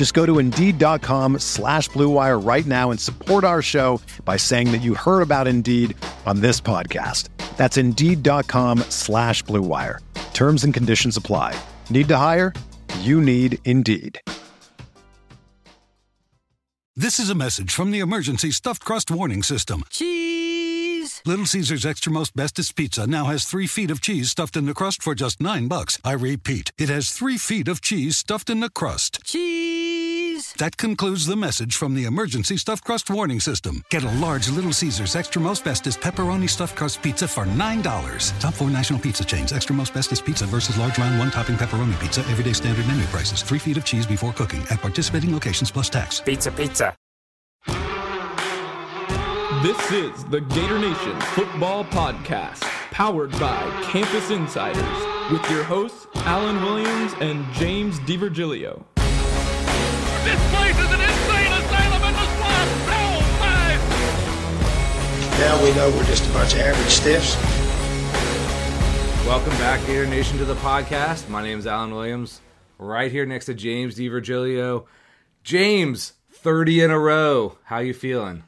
Just go to Indeed.com slash BlueWire right now and support our show by saying that you heard about Indeed on this podcast. That's Indeed.com slash BlueWire. Terms and conditions apply. Need to hire? You need Indeed. This is a message from the emergency stuffed crust warning system. Cheese! Little Caesars Extra Most Bestest Pizza now has three feet of cheese stuffed in the crust for just nine bucks. I repeat, it has three feet of cheese stuffed in the crust. Cheese! That concludes the message from the emergency stuffed crust warning system. Get a large Little Caesars Extra Most Bestest pepperoni stuffed crust pizza for $9. Top four national pizza chains. Extra Most Bestest Pizza versus large round one topping pepperoni pizza. Everyday standard menu prices. Three feet of cheese before cooking at participating locations plus tax. Pizza, pizza. This is the Gator Nation Football Podcast, powered by Campus Insiders, with your hosts Allen Williams and James DiVirgilio. This place is an insane asylum in the swamp! No, five! Now we know we're just a bunch of average stiffs. Welcome back, Gator Nation, to the podcast. My name is Allen Williams, right here next to James DiVirgilio. James, 30 in a row. How you feeling?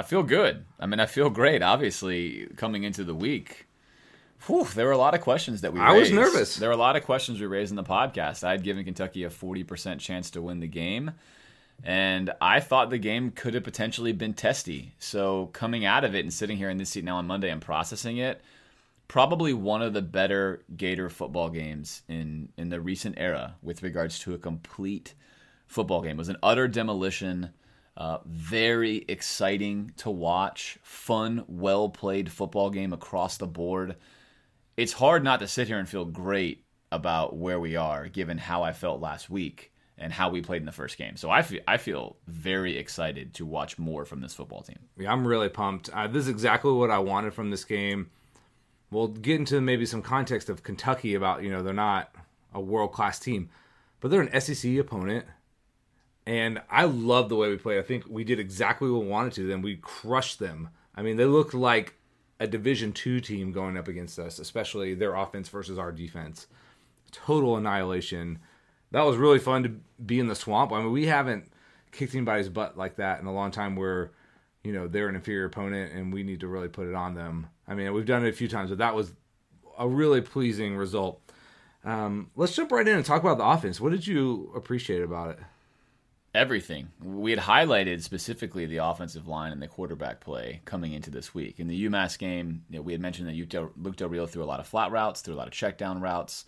I feel good. I mean, I feel great. Obviously, coming into the week, whew, there were a lot of questions that we. I was nervous. There were a lot of questions we raised in the podcast. I had given Kentucky a forty percent chance to win the game, and I thought the game could have potentially been testy. So coming out of it and sitting here in this seat now on Monday and processing it, probably one of the better Gator football games in in the recent era with regards to a complete football game. It was an utter demolition. Uh, very exciting to watch. Fun, well played football game across the board. It's hard not to sit here and feel great about where we are, given how I felt last week and how we played in the first game. So I feel I feel very excited to watch more from this football team. Yeah, I'm really pumped. Uh, this is exactly what I wanted from this game. We'll get into maybe some context of Kentucky about, you know, they're not a world class team, but they're an SEC opponent. And I love the way we played. I think we did exactly what we wanted to. Then we crushed them. I mean, they looked like a Division two team going up against us, especially their offense versus our defense. Total annihilation. That was really fun to be in the swamp. I mean, we haven't kicked anybody's butt like that in a long time where, you know, they're an inferior opponent and we need to really put it on them. I mean, we've done it a few times, but that was a really pleasing result. Um, let's jump right in and talk about the offense. What did you appreciate about it? Everything. We had highlighted specifically the offensive line and the quarterback play coming into this week. In the UMass game, you know, we had mentioned that Luke Del Rio threw a lot of flat routes, threw a lot of check down routes,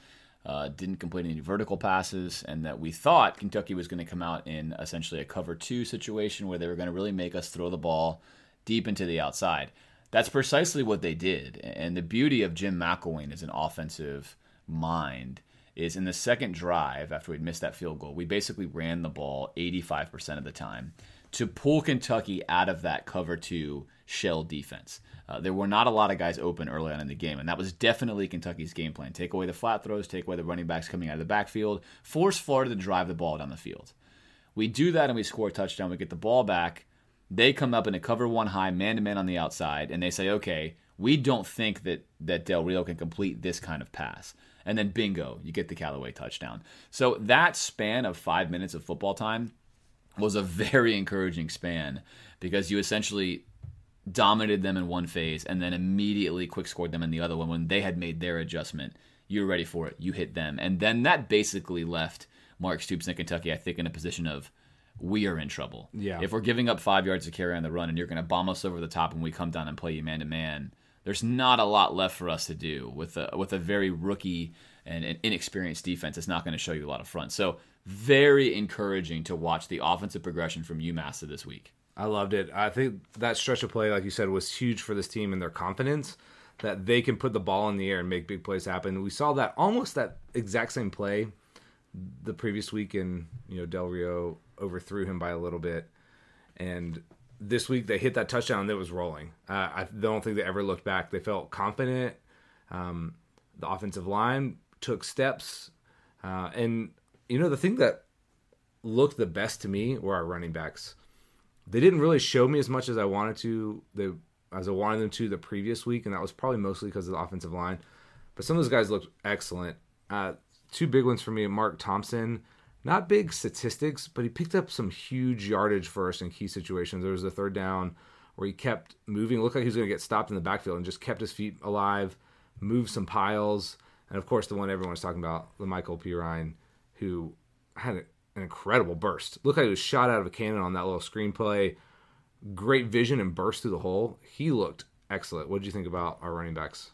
uh, didn't complete any vertical passes, and that we thought Kentucky was going to come out in essentially a cover two situation where they were going to really make us throw the ball deep into the outside. That's precisely what they did. And the beauty of Jim McElwain as an offensive mind is in the second drive after we'd missed that field goal, we basically ran the ball 85% of the time to pull Kentucky out of that cover two shell defense. Uh, there were not a lot of guys open early on in the game, and that was definitely Kentucky's game plan. Take away the flat throws, take away the running backs coming out of the backfield, force Florida to drive the ball down the field. We do that and we score a touchdown. We get the ball back. They come up in a cover one high, man to man on the outside, and they say, okay, we don't think that, that Del Rio can complete this kind of pass and then bingo, you get the Callaway touchdown. So that span of five minutes of football time was a very encouraging span because you essentially dominated them in one phase and then immediately quick scored them in the other one when they had made their adjustment. You were ready for it. You hit them. And then that basically left Mark Stoops in Kentucky, I think, in a position of we are in trouble. Yeah. If we're giving up five yards to carry on the run and you're going to bomb us over the top and we come down and play you man to man, there's not a lot left for us to do with a with a very rookie and an inexperienced defense. It's not going to show you a lot of front. So very encouraging to watch the offensive progression from UMass this week. I loved it. I think that stretch of play, like you said, was huge for this team and their confidence that they can put the ball in the air and make big plays happen. We saw that almost that exact same play the previous week, and you know Del Rio overthrew him by a little bit, and this week they hit that touchdown that was rolling. Uh, I don't think they ever looked back. They felt confident. Um, the offensive line took steps, uh, and you know the thing that looked the best to me were our running backs. They didn't really show me as much as I wanted to. As I wanted them to the previous week, and that was probably mostly because of the offensive line. But some of those guys looked excellent. Uh, two big ones for me: Mark Thompson. Not big statistics, but he picked up some huge yardage for us in key situations. There was a third down where he kept moving. It looked like he was going to get stopped in the backfield and just kept his feet alive, moved some piles, and of course the one everyone was talking about, La'Mical Perine, who had an incredible burst. Looked like he was shot out of a cannon on that little screenplay great vision and burst through the hole. He looked excellent. What did you think about our running backs?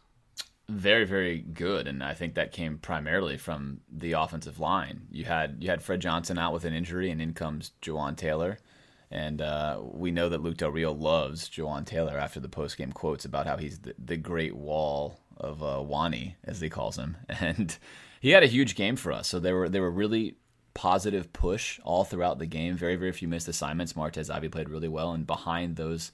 Very, very good, and I think that came primarily from the offensive line. You had you had Fred Johnson out with an injury, and in comes Jawaan Taylor, and uh, we know that Luke Del Rio loves Jawaan Taylor after the post game quotes about how he's the, the Great Wall of uh, Wani, as he calls him, and he had a huge game for us. So they were they were really positive push all throughout the game. Very, very few missed assignments. Martez Ivey played really well, and behind those,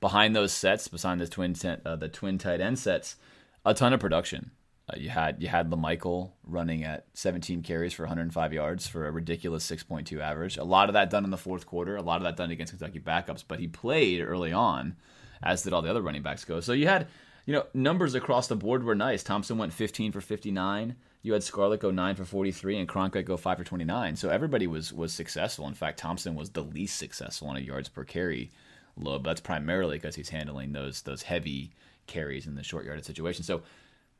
behind those sets, behind the twin uh, the twin tight end sets, a ton of production. Uh, you had you had La'Mical running at 17 carries for 105 yards for a ridiculous 6.2 average. A lot of that done in the fourth quarter. A lot of that done against Kentucky backups, but he played early on, as did all the other running backs go. So you had you know numbers across the board were nice. Thompson went 15 for 59 you had Scarlett go nine for 43 and Cronkrite go five for 29. So everybody was was successful. In fact, Thompson was the least successful on a yards per carry load. But that's primarily because he's handling those those heavy carries in the short yarded situation. So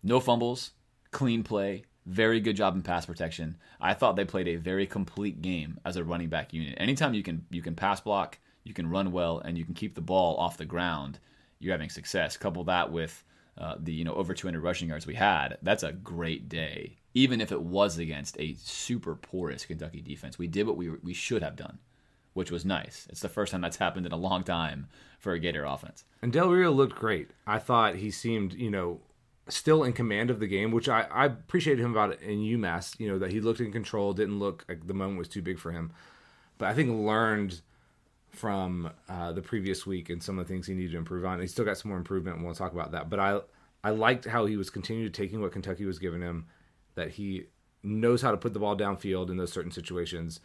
no fumbles, clean play, very good job in pass protection. I thought they played a very complete game as a running back unit. Anytime you can you can pass block, you can run well, and you can keep the ball off the ground, you're having success. Couple that with uh, the you know over 200 rushing yards we had, that's a great day. Even if it was against a super porous Kentucky defense, we did what we we should have done, which was nice. It's the first time that's happened in a long time for a Gator offense. And Del Rio looked great. I thought he seemed you know still in command of the game, which I, I appreciated him about in UMass. You know that he looked in control, didn't look like the moment was too big for him, but I think learned from uh, the previous week and some of the things he needed to improve on. He still got some more improvement, and we'll talk about that. But I I liked how he was continuing taking what Kentucky was giving him, that he knows how to put the ball downfield in those certain situations,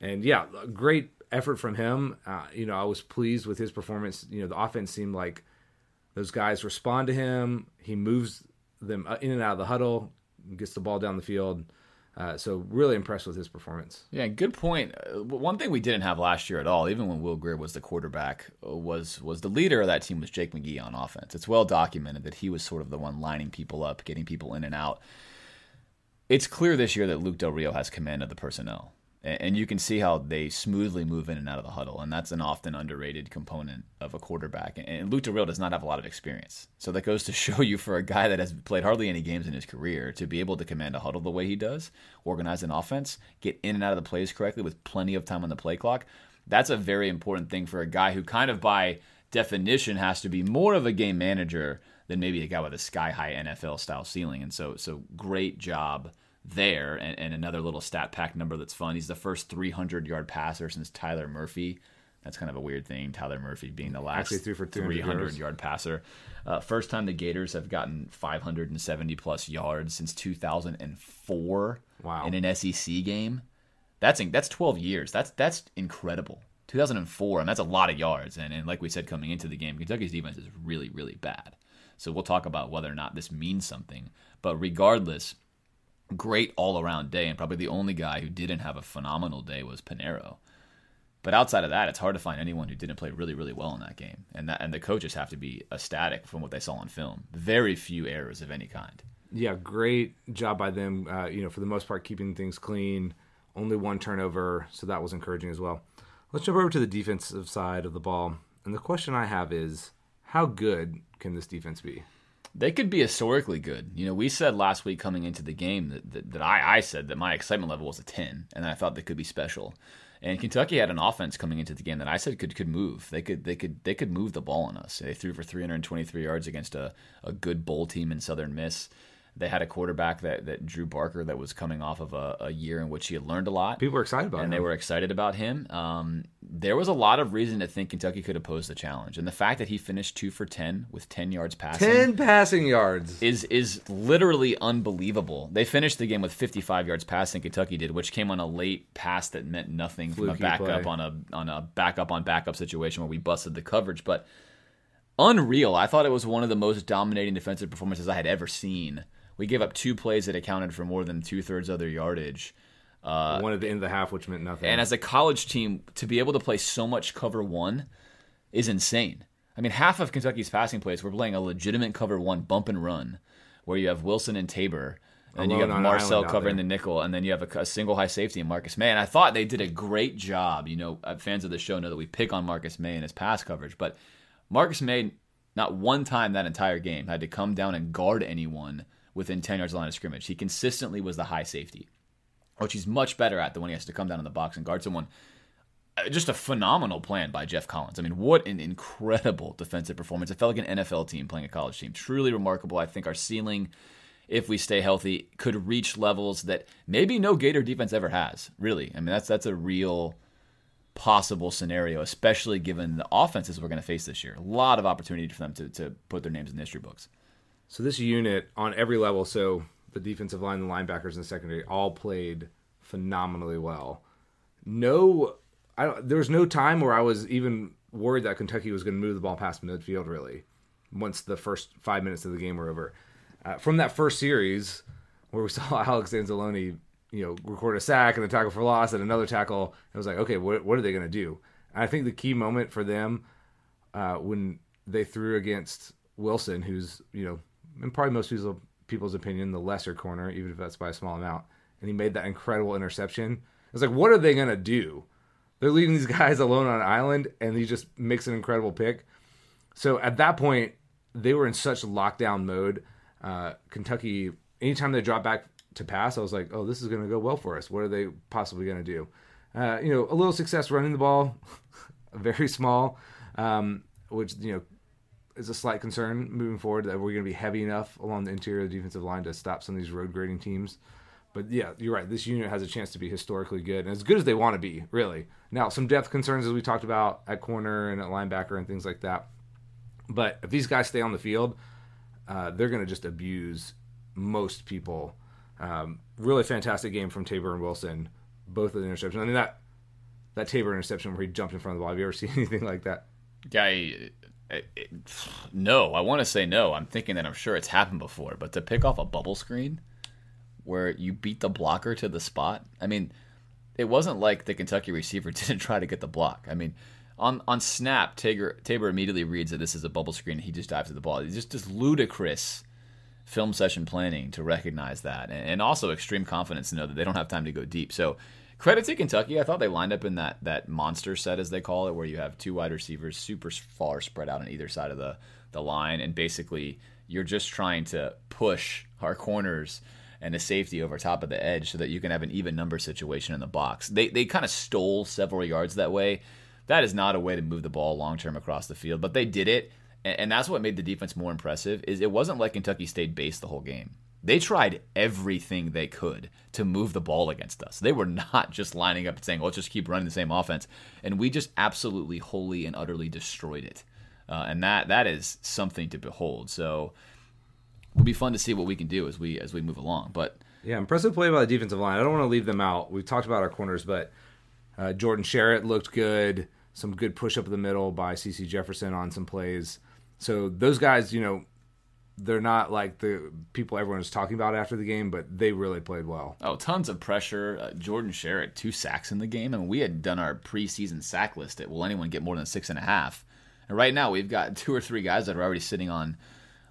and yeah, great effort from him. Uh, you know, I was pleased with his performance. You know, the offense seemed like those guys respond to him. He moves them in and out of the huddle, gets the ball down the field. Uh, so really impressed with his performance. Yeah, good point. Uh, one thing we didn't have last year at all, even when Will Grier was the quarterback, uh, was was the leader of that team was Jake McGee on offense. It's well documented that he was sort of the one lining people up, getting people in and out. It's clear this year that Luke Del Rio has command of the personnel and you can see how they smoothly move in and out of the huddle, and that's an often underrated component of a quarterback. And Luke Rio does not have a lot of experience, so that goes to show you for a guy that has played hardly any games in his career to be able to command a huddle the way he does, organize an offense, get in and out of the plays correctly with plenty of time on the play clock. That's a very important thing for a guy who kind of by definition has to be more of a game manager than maybe a guy with a sky high NFL style ceiling. And so, so great job there. And, and, another little stat pack number that's fun. He's the first 300 yard passer since Tyler Murphy. That's kind of a weird thing. Tyler Murphy being the last Actually, for 300 yard passer. Uh, first time the Gators have gotten 570 plus yards since 2004. Wow. In an SEC game. That's that's 12 years. That's that's incredible. 2004, and that's a lot of yards. And, and like we said coming into the game, Kentucky's defense is really, really bad. So we'll talk about whether or not this means something. But regardless, great all around day, and probably the only guy who didn't have a phenomenal day was Pineiro. But outside of that, it's hard to find anyone who didn't play really, really well in that game. And that and the coaches have to be ecstatic from what they saw on film. Very few errors of any kind. Yeah, great job by them. Uh, you know, for the most part, keeping things clean. Only one turnover, so that was encouraging as well. Let's jump over to the defensive side of the ball. And the question I have is, how good can this defense be? They could be historically good. You know, we said last week coming into the game that, that, that I, I said that my excitement level was a 10, and I thought they could be special. And Kentucky had an offense coming into the game that I said could could move. They could they could they could move the ball on us. They threw for 323 yards against a, a good bowl team in Southern Miss. They had a quarterback that, that Drew Barker that was coming off of a, a year in which he had learned a lot. People were excited about and him. And they were excited about him. Um, there was a lot of reason to think Kentucky could oppose the challenge, and the fact that he finished two for ten with ten yards passing, 10 passing yards. is is literally unbelievable. They finished the game with 55 yards passing. Kentucky did, which came on a late pass that meant nothing from a backup play. on a on a backup on backup situation where we busted the coverage, but unreal. I thought it was one of the most dominating defensive performances I had ever seen. We gave up two plays that accounted for more than two thirds of their yardage. One at the end of the half, which meant nothing. And as a college team, to be able to play so much cover one is insane. I mean, half of Kentucky's passing plays were playing a legitimate cover one bump and run, where you have Wilson and Tabor, and you have Marcel covering the nickel, and then you have a, a single high safety in Marcus Maye. And I thought they did a great job. You know, uh, fans of the show know that we pick on Marcus Maye and his pass coverage, but Marcus Maye, not one time that entire game, had to come down and guard anyone within 10 yards of the line of scrimmage. He consistently was the high safety which he's much better at than when he has to come down in the box and guard someone. Uh, Just a phenomenal plan by Geoff Collins. I mean, what an incredible defensive performance. It felt like an NFL team playing a college team. Truly remarkable. I think our ceiling, if we stay healthy, could reach levels that maybe no Gator defense ever has. Really, I mean, that's that's a real possible scenario, especially given the offenses we're going to face this year. A lot of opportunity for them to, to put their names in history books. So this unit on every level, so the defensive line, the linebackers, and the secondary all played phenomenally well. No, there was no time where I was even worried that Kentucky was going to move the ball past midfield. Really, once the first five minutes of the game were over, uh, from that first series where we saw Alex Anzalone, you know, record a sack and a tackle for loss and another tackle, it was like, okay, what what are they going to do? And I think the key moment for them uh, when they threw against Wilson, who's you know, in probably most people's people's opinion, the lesser corner, even if that's by a small amount, and he made that incredible interception. It's like, what are they gonna do? They're leaving these guys alone on an island, and he just makes an incredible pick. So at that point, they were in such lockdown mode. Uh, Kentucky, anytime they drop back to pass, I was like, oh, this is gonna go well for us. What are they possibly gonna do? Uh, you know, a little success running the ball, very small, um, which you know is a slight concern moving forward that we're going to be heavy enough along the interior of the defensive line to stop some of these road grading teams. But yeah, you're right. This unit has a chance to be historically good and as good as they want to be, really. Now, some depth concerns as we talked about at corner and at linebacker and things like that. But if these guys stay on the field, uh, they're going to just abuse most people. Um, really fantastic game from Tabor and Wilson, both of the interceptions. I mean that that Tabor interception where he jumped in front of the ball. Have you ever seen anything like that? No, I want to say no. I'm thinking that I'm sure it's happened before, but to pick off a bubble screen where you beat the blocker to the spot, I mean, it wasn't like the Kentucky receiver didn't try to get the block. I mean, on on snap, Tabor, Tabor immediately reads that this is a bubble screen. He just dives to the ball. It's just just ludicrous film session planning to recognize that, and, and also extreme confidence to know that they don't have time to go deep. So credit to Kentucky. I thought they lined up in that that monster set as they call it, where you have two wide receivers super far spread out on either side of the the line, and basically you're just trying to push our corners and a safety over top of the edge so that you can have an even number situation in the box. They they kind of stole several yards that way. That is not a way to move the ball long term across the field, but they did it, and, that's what made the defense more impressive. Is it wasn't like Kentucky stayed base the whole game. They tried everything they could to move the ball against us. They were not just lining up and saying, "Let's just keep running the same offense," and we just absolutely, wholly, and utterly destroyed it. Uh, and that that is something to behold. So it'll be fun to see what we can do as we as we move along. But Yeah, impressive play by the defensive line. I don't want to leave them out. We've talked about our corners, but uh, Jordan Sherit looked good. Some good push up in the middle by CeCe Jefferson on some plays. So those guys, you know, they're not like the people everyone is talking about after the game, but they really played well. Oh, tons of pressure. Uh, Jordan Sherit, two sacks in the game. I mean, we had done our preseason sack list at will anyone get more than six and a half? And right now we've got two or three guys that are already sitting on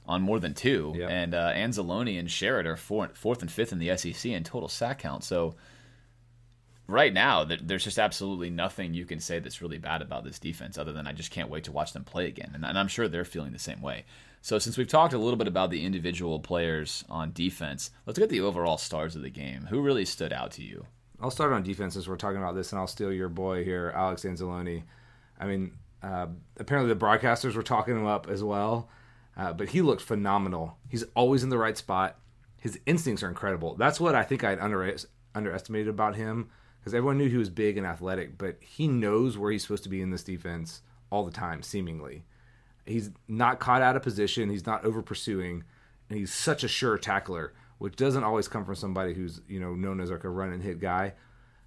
on more than two. Yep. And uh, Anzalone and Sherit are four, fourth and fifth in the SEC in total sack count. So right now, th- there's just absolutely nothing you can say that's really bad about this defense, other than I just can't wait to watch them play again. And, and I'm sure they're feeling the same way. So since we've talked a little bit about the individual players on defense, let's get the overall stars of the game. Who really stood out to you? I'll start on defense as we're talking about this, and I'll steal your boy here, Alex Anzalone. I mean, uh, apparently the broadcasters were talking him up as well, uh, but he looked phenomenal. He's always in the right spot. His instincts are incredible. That's what I think I under, underestimated about him because everyone knew he was big and athletic, but he knows where he's supposed to be in this defense all the time, seemingly. He's not caught out of position. He's not over pursuing, and he's such a sure tackler, which doesn't always come from somebody who's you know known as like a run and hit guy.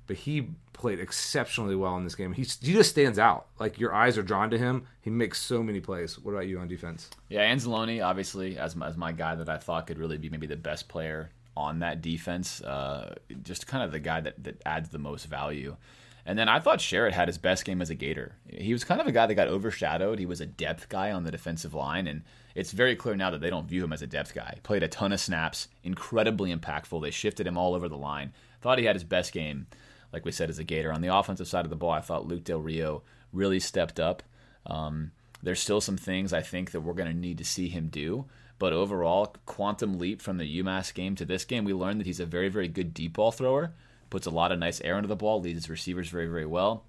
But he played exceptionally well in this game. He he just stands out. Like your eyes are drawn to him. He makes so many plays. What about you on defense? Yeah, Anzalone, obviously, as my, as my guy that I thought could really be maybe the best player on that defense. Uh, just kind of the guy that, that adds the most value. And then I thought Sherit had his best game as a Gator. He was kind of a guy that got overshadowed. He was a depth guy on the defensive line, and it's very clear now that they don't view him as a depth guy. Played a ton of snaps, incredibly impactful. They shifted him all over the line. Thought he had his best game, like we said, as a Gator. On the offensive side of the ball, I thought Luke Del Rio really stepped up. Um, there's still some things I think that we're going to need to see him do. But overall, quantum leap from the UMass game to this game, we learned that he's a very, very good deep ball thrower puts a lot of nice air into the ball, leads his receivers very, very well.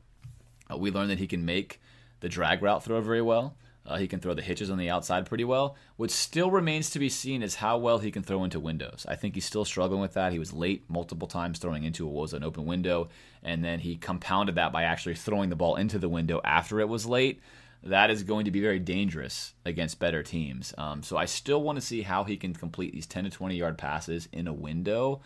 Uh, we learned that he can make the drag route throw very well. Uh, he can throw the hitches on the outside pretty well. What still remains to be seen is how well he can throw into windows. I think he's still struggling with that. He was late multiple times throwing into what was an open window, and then he compounded that by actually throwing the ball into the window after it was late. That is going to be very dangerous against better teams. Um, so I still want to see how he can complete these 10 to 20 yard passes in a window.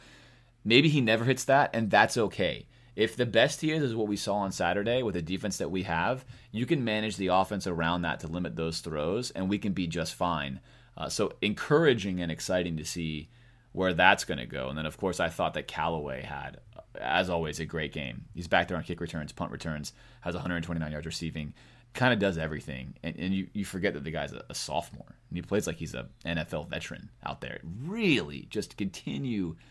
Maybe he never hits that, and that's okay. If the best he is is what we saw on Saturday with the defense that we have, you can manage the offense around that to limit those throws, and we can be just fine. Uh, so encouraging and exciting to see where that's going to go. And then, of course, I thought that Callaway had, as always, a great game. He's back there on kick returns, punt returns, has 129 yards receiving, kind of does everything. And, and you, you forget that the guy's a, a sophomore, and he plays like he's an NFL veteran out there. Really, just continue –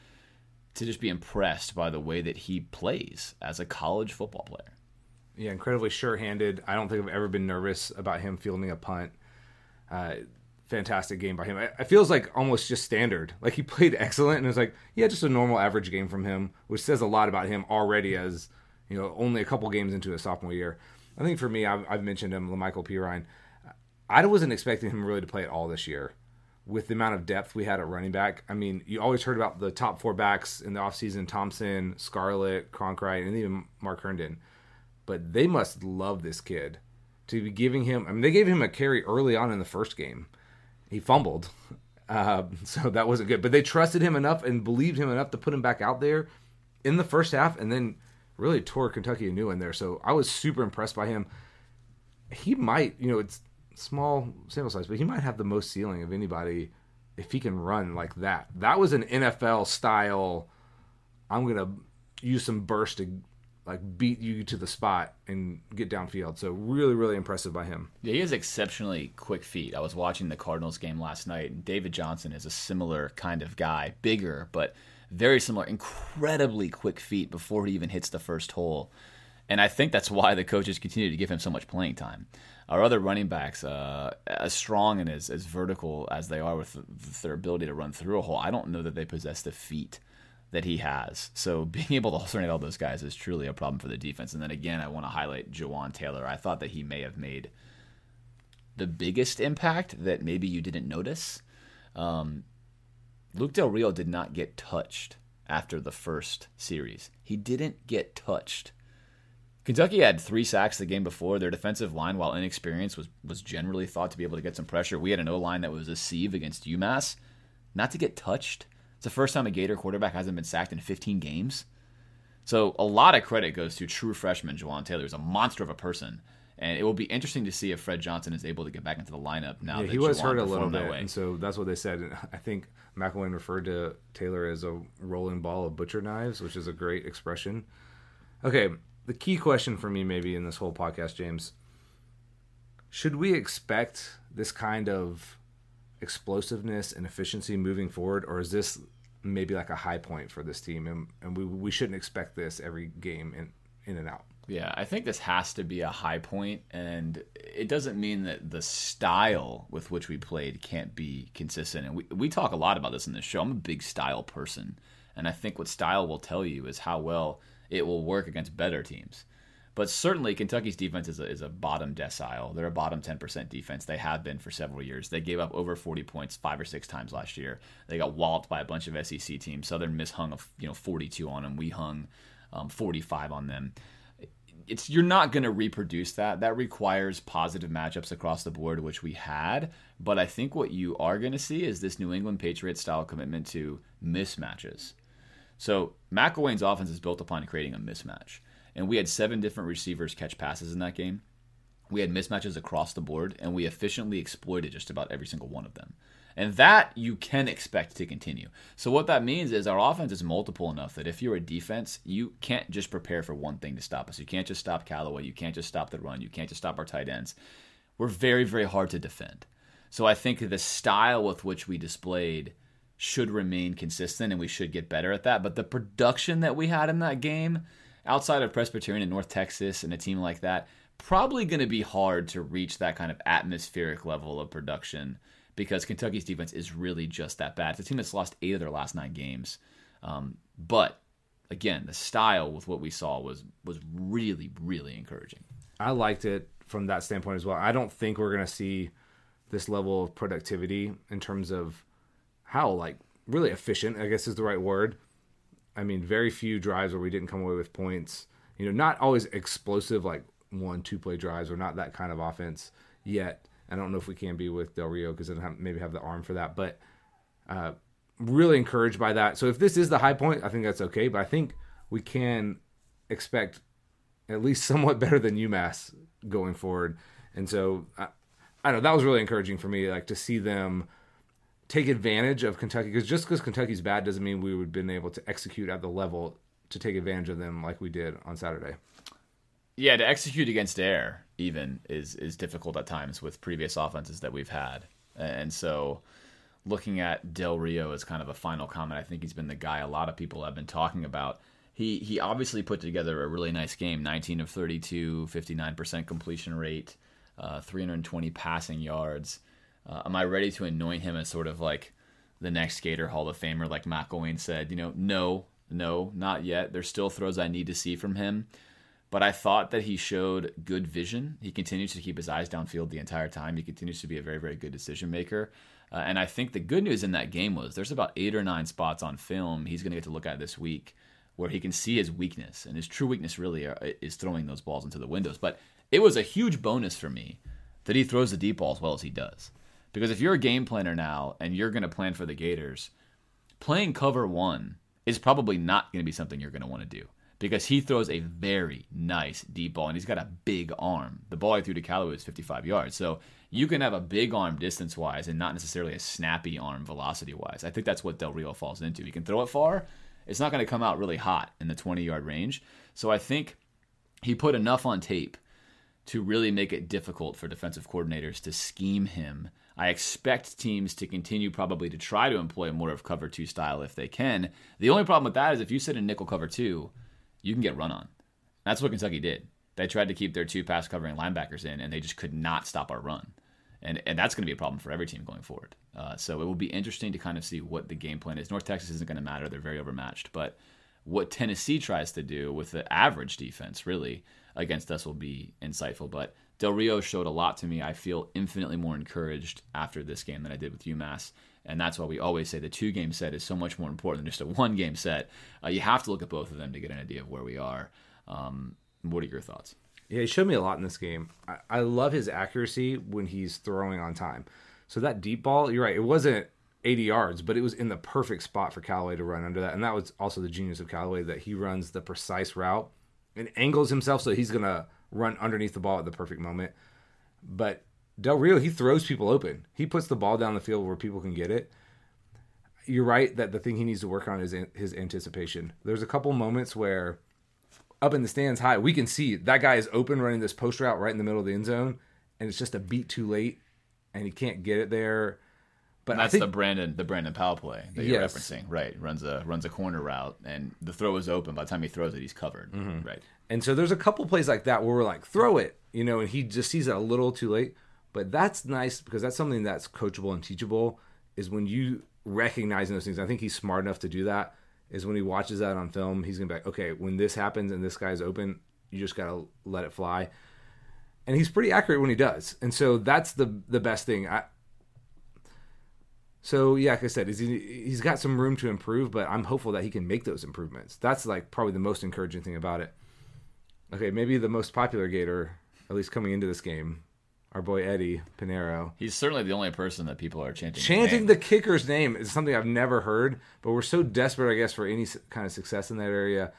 to just be impressed by the way that he plays as a college football player. Yeah, incredibly sure-handed. I don't think I've ever been nervous about him fielding a punt. Uh, fantastic game by him. It feels like almost just standard. Like he played excellent, and it's like yeah, just a normal average game from him, which says a lot about him already as you know only a couple games into his sophomore year. I think for me, I've, I've mentioned him, Michael Perine. I wasn't expecting him really to play at all this year with the amount of depth we had at running back. I mean, you always heard about the top four backs in the offseason Thompson, Scarlett, Cronkrite, and even Mark Herndon. But they must love this kid to be giving him. I mean, they gave him a carry early on in the first game. He fumbled. Uh, so that wasn't good. But they trusted him enough and believed him enough to put him back out there in the first half and then really tore Kentucky a new one there. So I was super impressed by him. He might, you know, it's small sample size, but he might have the most ceiling of anybody if he can run like that. That was an NFL style. I'm gonna use some burst to like beat you to the spot and get downfield. So really, really impressive by him. Yeah, he has exceptionally quick feet. I was watching the Cardinals game last night. And David Johnson is a similar kind of guy, bigger but very similar, incredibly quick feet before he even hits the first hole. And I think that's why the coaches continue to give him so much playing time our other running backs, uh, as strong and as, as vertical as they are with, their ability to run through a hole, I don't know that they possess the feet that he has. So being able to alternate all those guys is truly a problem for the defense. And then again, I want to highlight Jawaan Taylor. I thought that he may have made the biggest impact that maybe you didn't notice. Um, Luke Del Rio did not get touched after the first series. He didn't get touched Kentucky had three sacks the game before. Their defensive line, while inexperienced, was was generally thought to be able to get some pressure. We had an O line that was a sieve against UMass, not to get touched. It's the first time a Gator quarterback hasn't been sacked in 15 games. So a lot of credit goes to true freshman Jawaan Taylor. He's a monster of a person, and it will be interesting to see if Fred Johnson is able to get back into the lineup now. Yeah, he was hurt a little bit, and so that's what they said. And I think McElwain referred to Taylor as a rolling ball of butcher knives, which is a great expression. Okay, the key question for me, maybe in this whole podcast, James, should we expect this kind of explosiveness and efficiency moving forward, or is this maybe like a high point for this team, and, and we we shouldn't expect this every game in in and out. Yeah, I think this has to be a high point, and it doesn't mean that the style with which we played can't be consistent. And we, we talk a lot about this in this show. I'm a big style person, and I think what style will tell you is how well it will work against better teams. But certainly, Kentucky's defense is a, is a bottom decile. They're a bottom 10% defense. They have been for several years. They gave up over 40 points five or six times last year. They got walloped by a bunch of SEC teams. Southern Miss hung, a, you know, 42 on them. We hung um, 45 on them. It's you're not going to reproduce that. That requires positive matchups across the board, which we had. But I think what you are going to see is this New England Patriots style commitment to mismatches. So McElwain's offense is built upon creating a mismatch and we had seven different receivers catch passes in that game. We had mismatches across the board, and we efficiently exploited just about every single one of them. And that you can expect to continue. So, what that means is our offense is multiple enough that if you're a defense, you can't just prepare for one thing to stop us. You can't just stop Callaway. You can't just stop the run. You can't just stop our tight ends. We're very, very hard to defend. So, I think the style with which we displayed should remain consistent and we should get better at that. But the production that we had in that game, outside of Presbyterian and North Texas and a team like that, probably going to be hard to reach that kind of atmospheric level of production because Kentucky's defense is really just that bad. It's a team that's lost eight of their last nine games. Um, but again, the style with what we saw was was really really encouraging. I liked it from that standpoint as well. I don't think we're going to see this level of productivity in terms of how like really efficient, I guess is the right word, I mean, very few drives where we didn't come away with points. You know, not always explosive like one, two play drives. or not that kind of offense yet. I don't know if we can be with Del Rio because have, maybe have the arm for that, but uh, really encouraged by that. So if this is the high point, I think that's okay. But I think we can expect at least somewhat better than UMass going forward. And so I, I don't know that was really encouraging for me, like to see them take advantage of Kentucky because just because Kentucky's bad doesn't mean we would have been able to execute at the level to take advantage of them like we did on Saturday. Yeah, to execute against air even is is difficult at times with previous offenses that we've had, and so looking at Del Rio as kind of a final comment, I think he's been the guy a lot of people have been talking about. He he obviously put together a really nice game, 19 of 32, 59% completion rate, uh, 320 passing yards. Uh, am I ready to anoint him as sort of like the next skater Hall of Famer, like McElwain said? You know, no, no, not yet. There's still throws I need to see from him. But I thought that he showed good vision. He continues to keep his eyes downfield the entire time. He continues to be a very, very good decision maker. Uh, and I think the good news in that game was there's about eight or nine spots on film he's going to get to look at this week where he can see his weakness. And his true weakness really are, is throwing those balls into the windows. But it was a huge bonus for me that he throws the deep ball as well as he does. Because if you're a game planner now and you're going to plan for the Gators, playing cover one is probably not going to be something you're going to want to do because he throws a very nice deep ball and he's got a big arm. The ball I threw to Callaway was 55 yards. So you can have a big arm distance wise and not necessarily a snappy arm velocity wise. I think that's what Del Rio falls into. He can throw it far, it's not going to come out really hot in the 20 yard range. So I think he put enough on tape to really make it difficult for defensive coordinators to scheme him I expect teams to continue probably to try to employ more of cover two style if they can. The only problem with that is if you sit in nickel cover two, you can get run on. That's what Kentucky did. They tried to keep their two pass covering linebackers in, and they just could not stop our run. And, and that's going to be a problem for every team going forward. Uh, so it will be interesting to kind of see what the game plan is. North Texas isn't going to matter; they're very overmatched. But what Tennessee tries to do with the average defense, really, against us will be insightful. But Del Rio showed a lot to me. I feel infinitely more encouraged after this game than I did with UMass. And that's why we always say the two game set is so much more important than just a one game set. Uh, you have to look at both of them to get an idea of where we are. Um, what are your thoughts? Yeah, he showed me a lot in this game. I, I love his accuracy when he's throwing on time. So that deep ball, you're right, it wasn't 80 yards, but it was in the perfect spot for Callaway to run under that. And that was also the genius of Callaway that he runs the precise route and angles himself so he's going to run underneath the ball at the perfect moment. But Del Rio, he throws people open. He puts the ball down the field where people can get it. You're right that the thing he needs to work on is his anticipation. There's a couple moments where up in the stands high, we can see that guy is open running this post route right in the middle of the end zone, and it's just a beat too late, and he can't get it there. But That's think the Brandon the Brandon Powell play that you're Yes. referencing, right? Runs a runs a corner route, and the throw is open. By the time he throws it, he's covered, Mm-hmm. right? And so there's a couple plays like that where we're like, throw it, you know, and he just sees it a little too late. But that's nice because that's something that's coachable and teachable is when you recognize those things. I think he's smart enough to do that. Is when he watches that on film, he's gonna be like, okay, when this happens and this guy's open, you just gotta let it fly. And he's pretty accurate when he does. And so that's the the best thing. I, so yeah, like I said, he's got some room to improve, but I'm hopeful that he can make those improvements. That's like probably the most encouraging thing about it. Okay, maybe the most popular Gator, at least coming into this game, our boy Eddy Pineiro. He's certainly the only person that people are chanting. Chanting the kicker's name is something I've never heard, but we're so desperate, I guess, for any kind of success in that area.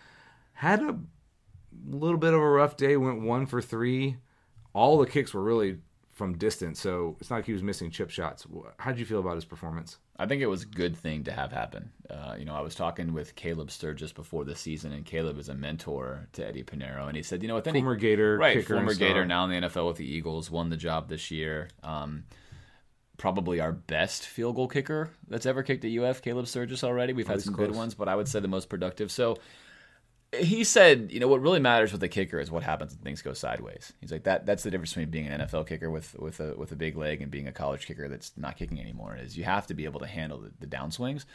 Had a little bit of a rough day, went one for three. All the kicks were really from distance, so it's not like he was missing chip shots. How did you feel about his performance? I think it was a good thing to have happen. Uh, you know, I was talking with Caleb Sturgis before the season, and Caleb is a mentor to Eddy Pineiro, and he said, you know, with any Former Gator right, former Gator, now in the NFL with the Eagles, won the job this year. Um, probably our best field goal kicker that's ever kicked at UF, Caleb Sturgis already. We've had he's some good ones, but I would say the most productive. So he said, you know, what really matters with the kicker is what happens when things go sideways. He's like that. That's the difference between being an NFL kicker with with a with a big leg and being a college kicker that's not kicking anymore. Is you have to be able to handle the, the downswings.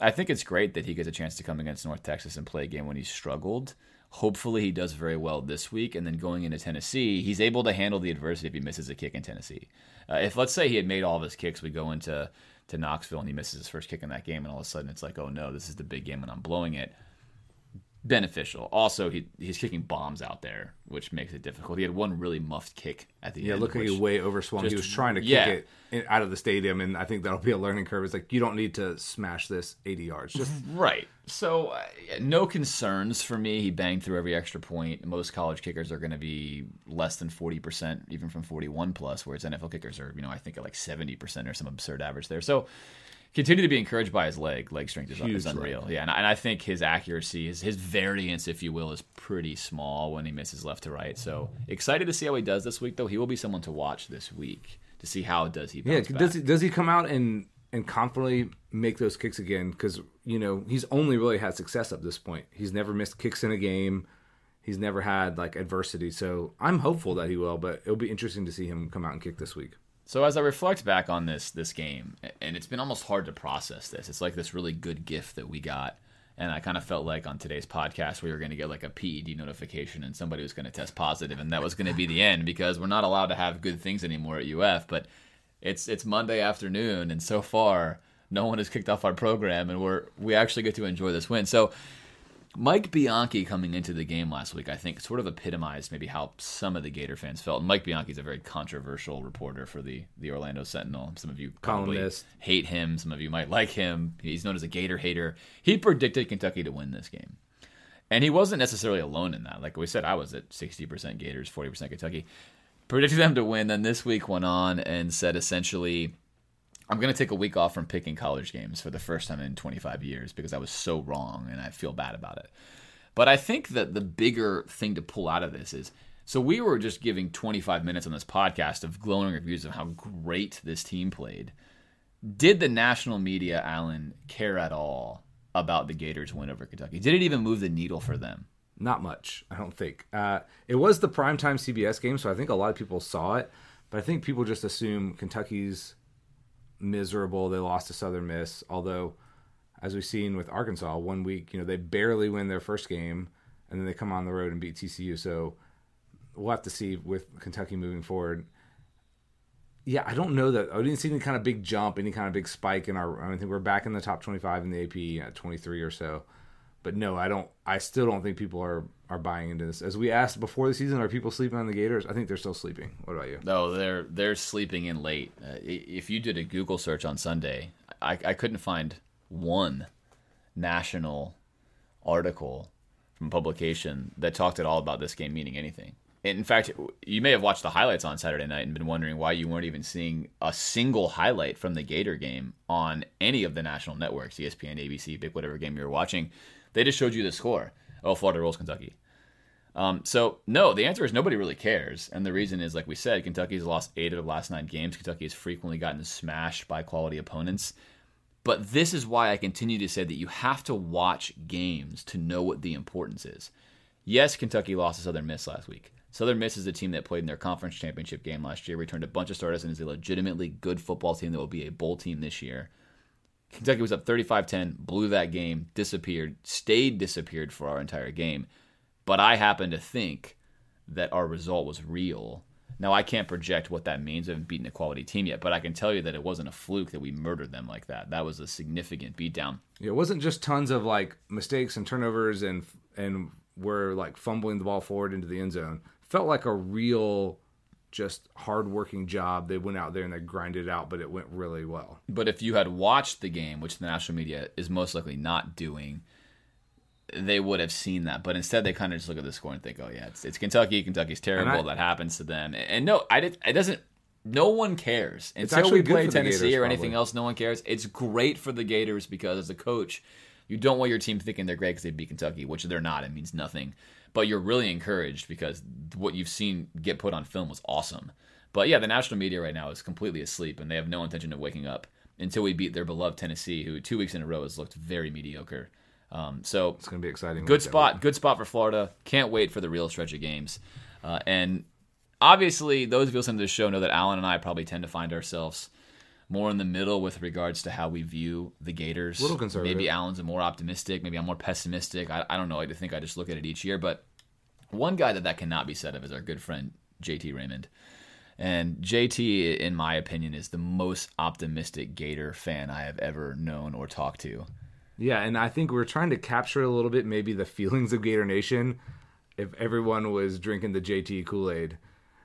I think it's great that he gets a chance to come against North Texas and play a game when he struggled. Hopefully, he does very well this week, and then going into Tennessee, he's able to handle the adversity if he misses a kick in Tennessee. Uh, if let's say he had made all of his kicks, we go into to Knoxville and he misses his first kick in that game, and all of a sudden it's like, oh no, this is the big game and I'm blowing it beneficial. Also, he he's kicking bombs out there, which makes it difficult. He had one really muffed kick at the Yeah, end. look like which- he way overswung. He was trying to kick it in, out of the stadium, and I think that'll be a learning curve. It's like you don't need to smash this 80 yards. Just Right. So, uh, no concerns for me. He banged through every extra point. Most college kickers are going to be less than 40%, even from 41 plus, whereas NFL kickers are, you know, I think at like 70% or some absurd average there. So, continue to be encouraged by his leg. Leg strength is, is unreal. Yeah. And I, and I think his accuracy, his, his variance, if you will, is pretty small when he misses left to right. So, excited to see how he does this week, though. He will be someone to watch this week to see how does he yeah, back. does he does he come out and and confidently make those kicks again? Because you know he's only really had success up this point. He's never missed kicks in a game. He's never had like adversity. So I'm hopeful that he will, but it'll be interesting to see him come out and kick this week. So as I reflect back on this this game, and it's been almost hard to process this. It's like this really good gift that we got, and I kind of felt like on today's podcast we were going to get like a PED notification, and somebody was going to test positive, and that was going to be the end because we're not allowed to have good things anymore at UF. But it's it's Monday afternoon, and so far no one has kicked off our program, and we're we actually get to enjoy this win. So. Mike Bianchi coming into the game last week, I think, sort of epitomized maybe how some of the Gator fans felt. Mike Bianchi is a very controversial reporter for the, the Orlando Sentinel. Some of you probably Columnist. hate him. Some of you might like him. He's known as a Gator hater. He predicted Kentucky to win this game. And he wasn't necessarily alone in that. Like we said, I was at 60% Gators, 40% Kentucky. Predicted them to win. Then this week went on and said essentially, I'm to take a week off from picking college games for the first time in 25 years because I was so wrong and I feel bad about it. But I think that the bigger thing to pull out of this is so we were just giving 25 minutes on this podcast of glowing reviews of how great this team played. Did the national media, Allen, care at all about the Gators' win over Kentucky? Did it even move the needle for them? Not much, I don't think. Uh, it was the primetime CBS game, so I think a lot of people saw it. But I think people just assume Kentucky's miserable. They lost to Southern Miss, although, as we've seen with Arkansas, one week you know they barely win their first game, and then they come on the road and beat TCU. So we'll have to see with Kentucky moving forward. Yeah, I don't know that I didn't see any kind of big jump, any kind of big spike in our. I think we're back in the top twenty-five in the AP at twenty-three or so. But no, I don't. I still don't think people are are buying into this. As we asked before the season, are people sleeping on the Gators? I think they're still sleeping. What about you? No, they're they're sleeping in late. Uh, if you did a Google search on Sunday, I, I couldn't find one national article from publication that talked at all about this game meaning anything. In fact, you may have watched the highlights on Saturday night and been wondering why you weren't even seeing a single highlight from the Gator game on any of the national networks, ESPN, ABC, Big whatever game you were watching. They just showed you the score. Oh, Florida rolls Kentucky. Um, so no, the answer is nobody really cares, and the reason is like we said, Kentucky's lost eight of the last nine games. Kentucky has frequently gotten smashed by quality opponents. But this is why I continue to say that you have to watch games to know what the importance is. Yes, Kentucky lost to Southern Miss last week. Southern Miss is the team that played in their conference championship game last year, returned a bunch of starters, and is a legitimately good football team that will be a bowl team this year. Kentucky was up 35 10, blew that game, disappeared, stayed disappeared for our entire game. But I happen to think that our result was real. Now, I can't project what that means. I haven't beaten a quality team yet, but I can tell you that it wasn't a fluke that we murdered them like that. That was a significant beatdown. Yeah, it wasn't just tons of like mistakes and turnovers and and we're like fumbling the ball forward into the end zone. Felt like a real just hardworking job. They went out there and they grinded it out, but it went really well. But if you had watched the game, which the national media is most likely not doing, they would have seen that. But instead, they kind of just look at the score and think, "Oh yeah, it's, it's Kentucky. Kentucky's terrible. I, that happens to them." And no, I did. It doesn't. No one cares It's until actually we good play for Tennessee Gators, or anything probably. else. No one cares. It's great for the Gators because as a coach, you don't want your team thinking they're great because they beat Kentucky, which they're not. It means nothing. But you're really encouraged because what you've seen get put on film was awesome. But yeah, the national media right now is completely asleep, and they have no intention of waking up until we beat their beloved Tennessee, who two weeks in a row has looked very mediocre. Um, so It's going to be exciting. good spot, good spot for Florida. Can't wait for the real stretch of games. Uh, and obviously, those of you listening to the show know that Allen and I probably tend to find ourselves more in the middle with regards to how we view the Gators. A little conservative. Maybe Allen's a more optimistic. Maybe I'm more pessimistic. I, I don't know. I think I just look at it each year. But one guy that that cannot be said of is our good friend JT Raymond. And JT, in my opinion, is the most optimistic Gator fan I have ever known or talked to. Yeah, and I think we're trying to capture a little bit maybe the feelings of Gator Nation if everyone was drinking the JT Kool Aid.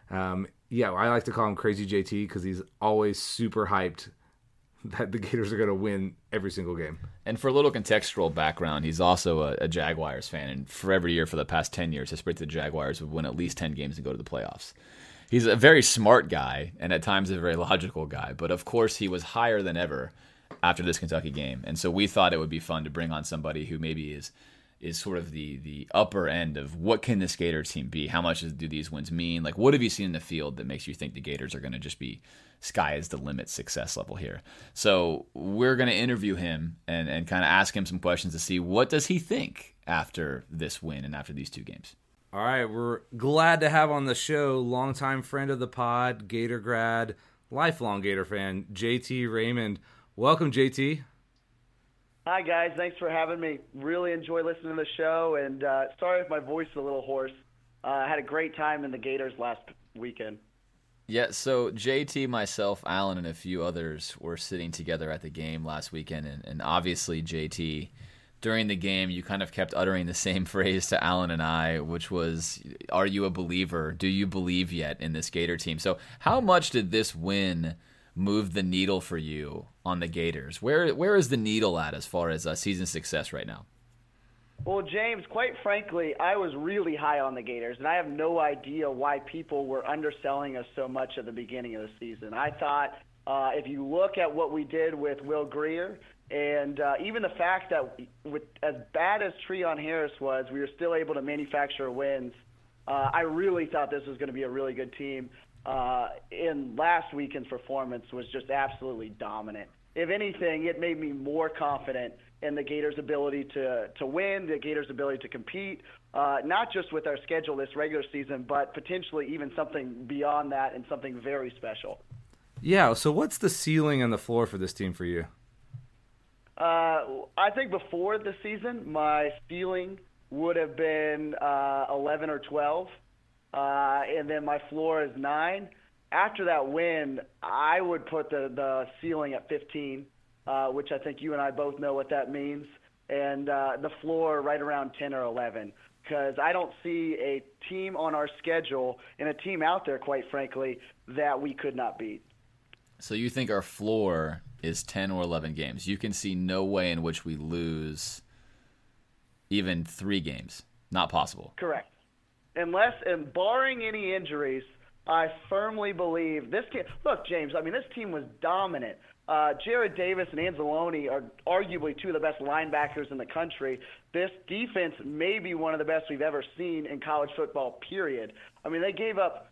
Um, yeah, I like to call him Crazy JT because he's always super hyped that the Gators are going to win every single game. And for a little contextual background, he's also a, a Jaguars fan, and for every year for the past ten years, has predicted the Jaguars would win at least ten games and go to the playoffs. He's a very smart guy, and at times a very logical guy. But of course, he was higher than ever after this Kentucky game, and so we thought it would be fun to bring on somebody who maybe is is sort of the the upper end of what can this Gator team be? How much do these wins mean? Like, what have you seen in the field that makes you think the Gators are going to just be sky is the limit success level here? So we're going to interview him and and kind of ask him some questions to see what does he think after this win and after these two games. All right, we're glad to have on the show longtime friend of the pod, Gator grad, lifelong Gator fan, JT Raymond. Welcome, JT. Hi guys, thanks for having me. Really enjoy listening to the show, and uh, sorry if my voice is a little hoarse. Uh, I had a great time in the Gators last weekend. Yeah, so JT, myself, Allen, and a few others were sitting together at the game last weekend, and, and obviously JT, during the game, you kind of kept uttering the same phrase to Allen and I, which was, "Are you a believer? Do you believe yet in this Gator team?" So, how much did this win move the needle for you on the Gators? Where where is the needle at as far as uh, season success right now? Well, James, quite frankly, I was really high on the Gators, and I have no idea why people were underselling us so much at the beginning of the season. I thought uh, if you look at what we did with Will Grier, and uh, even the fact that with as bad as Treon Harris was, we were still able to manufacture wins. Uh, I really thought this was going to be a really good team. Uh, in last weekend's performance was just absolutely dominant. If anything, it made me more confident in the Gators' ability to to win, the Gators' ability to compete, uh, not just with our schedule this regular season, but potentially even something beyond that and something very special. Yeah, so what's the ceiling and the floor for this team for you? Uh, I think before the season, my ceiling would have been uh, 11 or 12, uh, and then my floor is nine. After that win, I would put the, the ceiling at 15, uh, which I think you and I both know what that means, and uh, the floor right around 10 or 11. Because I don't see a team on our schedule and a team out there, quite frankly, that we could not beat. So you think our floor is 10 or 11 games. You can see no way in which we lose even 3 games. Not possible. Correct. Unless, and barring any injuries, I firmly believe this game. Look, James. I mean, this team was dominant Uh, Jarrad Davis and Anzalone are arguably two of the best linebackers in the country. This defense may be one of the best we've ever seen in college football, period. I mean, they gave up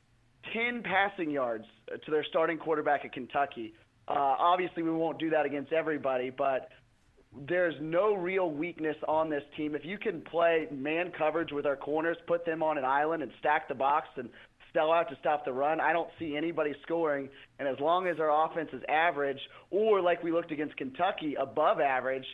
10 passing yards to their starting quarterback at Kentucky. Uh, obviously, we won't do that against everybody, but there's no real weakness on this team. If you can play man coverage with our corners, put them on an island and stack the box and sell out to stop the run, I don't see anybody scoring. And as long as our offense is average, or like we looked against Kentucky, above average,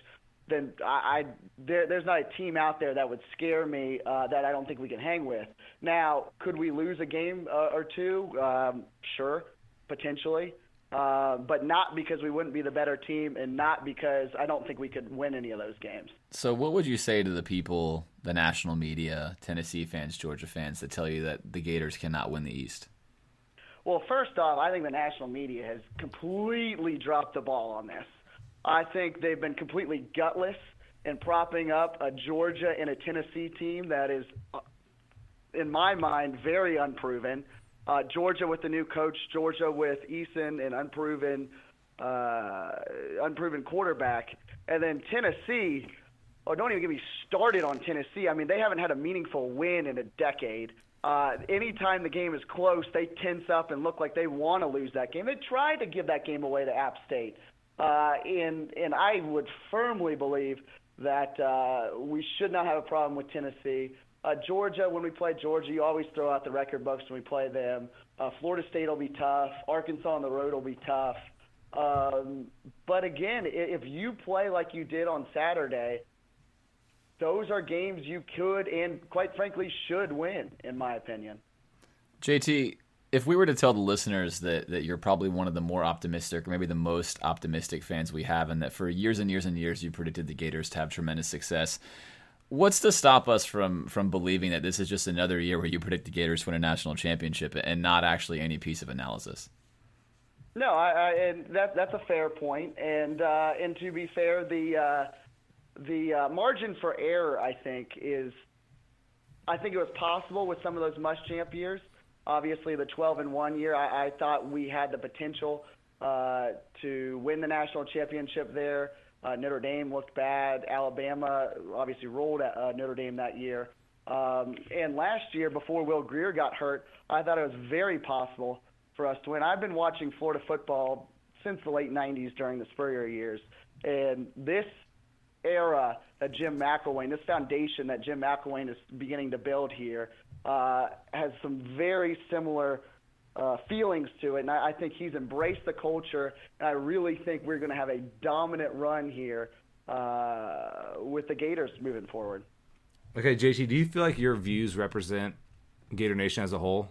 then I, I there, there's not a team out there that would scare me uh, that I don't think we can hang with. Now, could we lose a game uh, or two? Um, sure, potentially. Uh, but not because we wouldn't be the better team, and not because I don't think we could win any of those games. So, what would you say to the people, the national media, Tennessee fans, Georgia fans, that tell you that the Gators cannot win the East? Well, first off, I think the national media has completely dropped the ball on this. I think they've been completely gutless in propping up a Georgia and a Tennessee team that is, uh, in my mind, very unproven. Uh, Georgia with the new coach, Georgia with Eason and unproven, uh, unproven quarterback, and then Tennessee. Oh, don't even get me started on Tennessee. I mean, they haven't had a meaningful win in a decade. Uh, anytime the game is close, they tense up and look like they want to lose that game. They tried to give that game away to App State, uh, and and I would firmly believe that uh, we should not have a problem with Tennessee. Uh, Georgia, when we play Georgia, you always throw out the record books when we play them. Uh, Florida State will be tough. Arkansas on the road will be tough. Um, but again, if you play like you did on Saturday, those are games you could and quite frankly should win, in my opinion. JT, if we were to tell the listeners that, that you're probably one of the more optimistic, or maybe the most optimistic fans we have, and that for years and years and years you predicted the Gators to have tremendous success, what's to stop us from from believing that this is just another year where you predict the Gators win a national championship and not actually any piece of analysis? No, I, I, and that that's a fair point. And uh, and to be fair, the uh, the uh, margin for error, I think, is I think it was possible with some of those Muschamp years. Obviously, the 12 and one year, I, I thought we had the potential uh, to win the national championship there. Uh, Notre Dame looked bad. Alabama obviously rolled at uh, Notre Dame that year. Um, and last year, before Will Grier got hurt, I thought it was very possible for us to win. I've been watching Florida football since the late 90s during the Spurrier years. And this era that Jim McElwain, this foundation that Jim McElwain is beginning to build here, uh, has some very similar – uh, feelings to it, and I, I think he's embraced the culture. And I really think we're going to have a dominant run here uh, with the Gators moving forward. Okay, JT, do you feel like your views represent Gator Nation as a whole?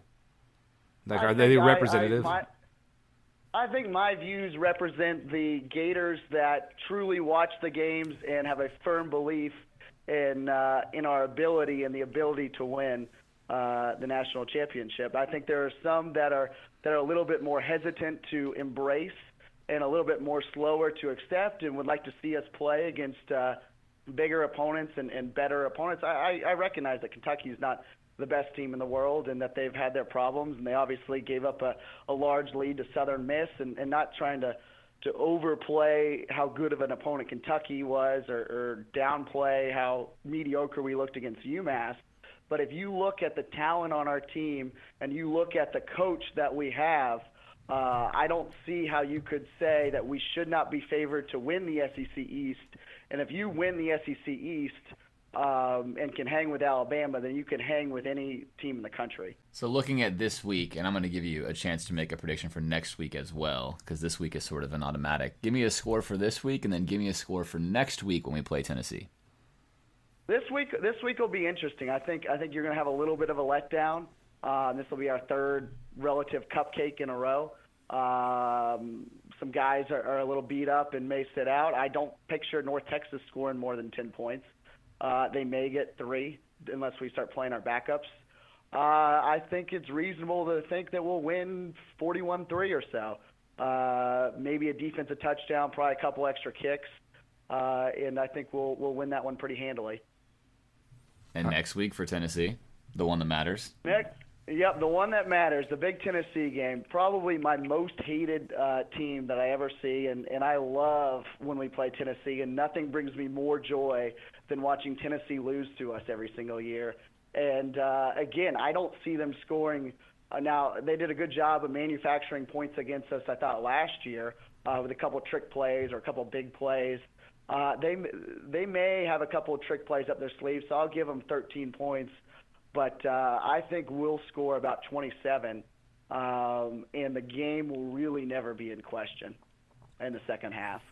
Like, are they representative? I, I, my, I think my views represent the Gators that truly watch the games and have a firm belief in uh, in our ability and the ability to win uh, the national championship. I think there are some that are that are a little bit more hesitant to embrace and a little bit more slower to accept, and would like to see us play against uh, bigger opponents and, and better opponents. I, I, I recognize that Kentucky is not the best team in the world and that they've had their problems, and they obviously gave up a, a large lead to Southern Miss, and, and not trying to to overplay how good of an opponent Kentucky was or, or downplay how mediocre we looked against UMass. But if you look at the talent on our team and you look at the coach that we have, uh, I don't see how you could say that we should not be favored to win the SEC East. And if you win the SEC East um, and can hang with Alabama, then you can hang with any team in the country. So, looking at this week, and I'm going to give you a chance to make a prediction for next week as well, because this week is sort of an automatic. Give me a score for this week, and then give me a score for next week when we play Tennessee. This week, this week will be interesting. I think I think you're going to have a little bit of a letdown. Uh, this will be our third relative cupcake in a row. Um, some guys are, are a little beat up and may sit out. I don't picture North Texas scoring more than 10 points. Uh, they may get three unless we start playing our backups. Uh, I think it's reasonable to think that we'll win 41-3 or so. Uh, maybe a defensive touchdown, probably a couple extra kicks, uh, and I think we'll we'll win that one pretty handily. And next week for Tennessee, the one that matters. Next, Yep, the one that matters, the big Tennessee game. Probably my most hated uh, team that I ever see, and and I love when we play Tennessee, and nothing brings me more joy than watching Tennessee lose to us every single year. And uh, again, I don't see them scoring. Uh, now they did a good job of manufacturing points against us. I thought last year uh, with a couple trick plays or a couple big plays. Uh, they they may have a couple of trick plays up their sleeve, so I'll give them 13 points but uh, I think we'll score about 27, um, and the game will really never be in question in the second half.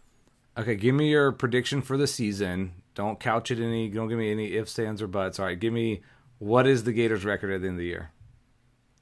Okay, give me your prediction for the season. Don't couch it any. Don't give me any ifs, ands, or buts. All right, give me what is the Gators' record at the end of the year.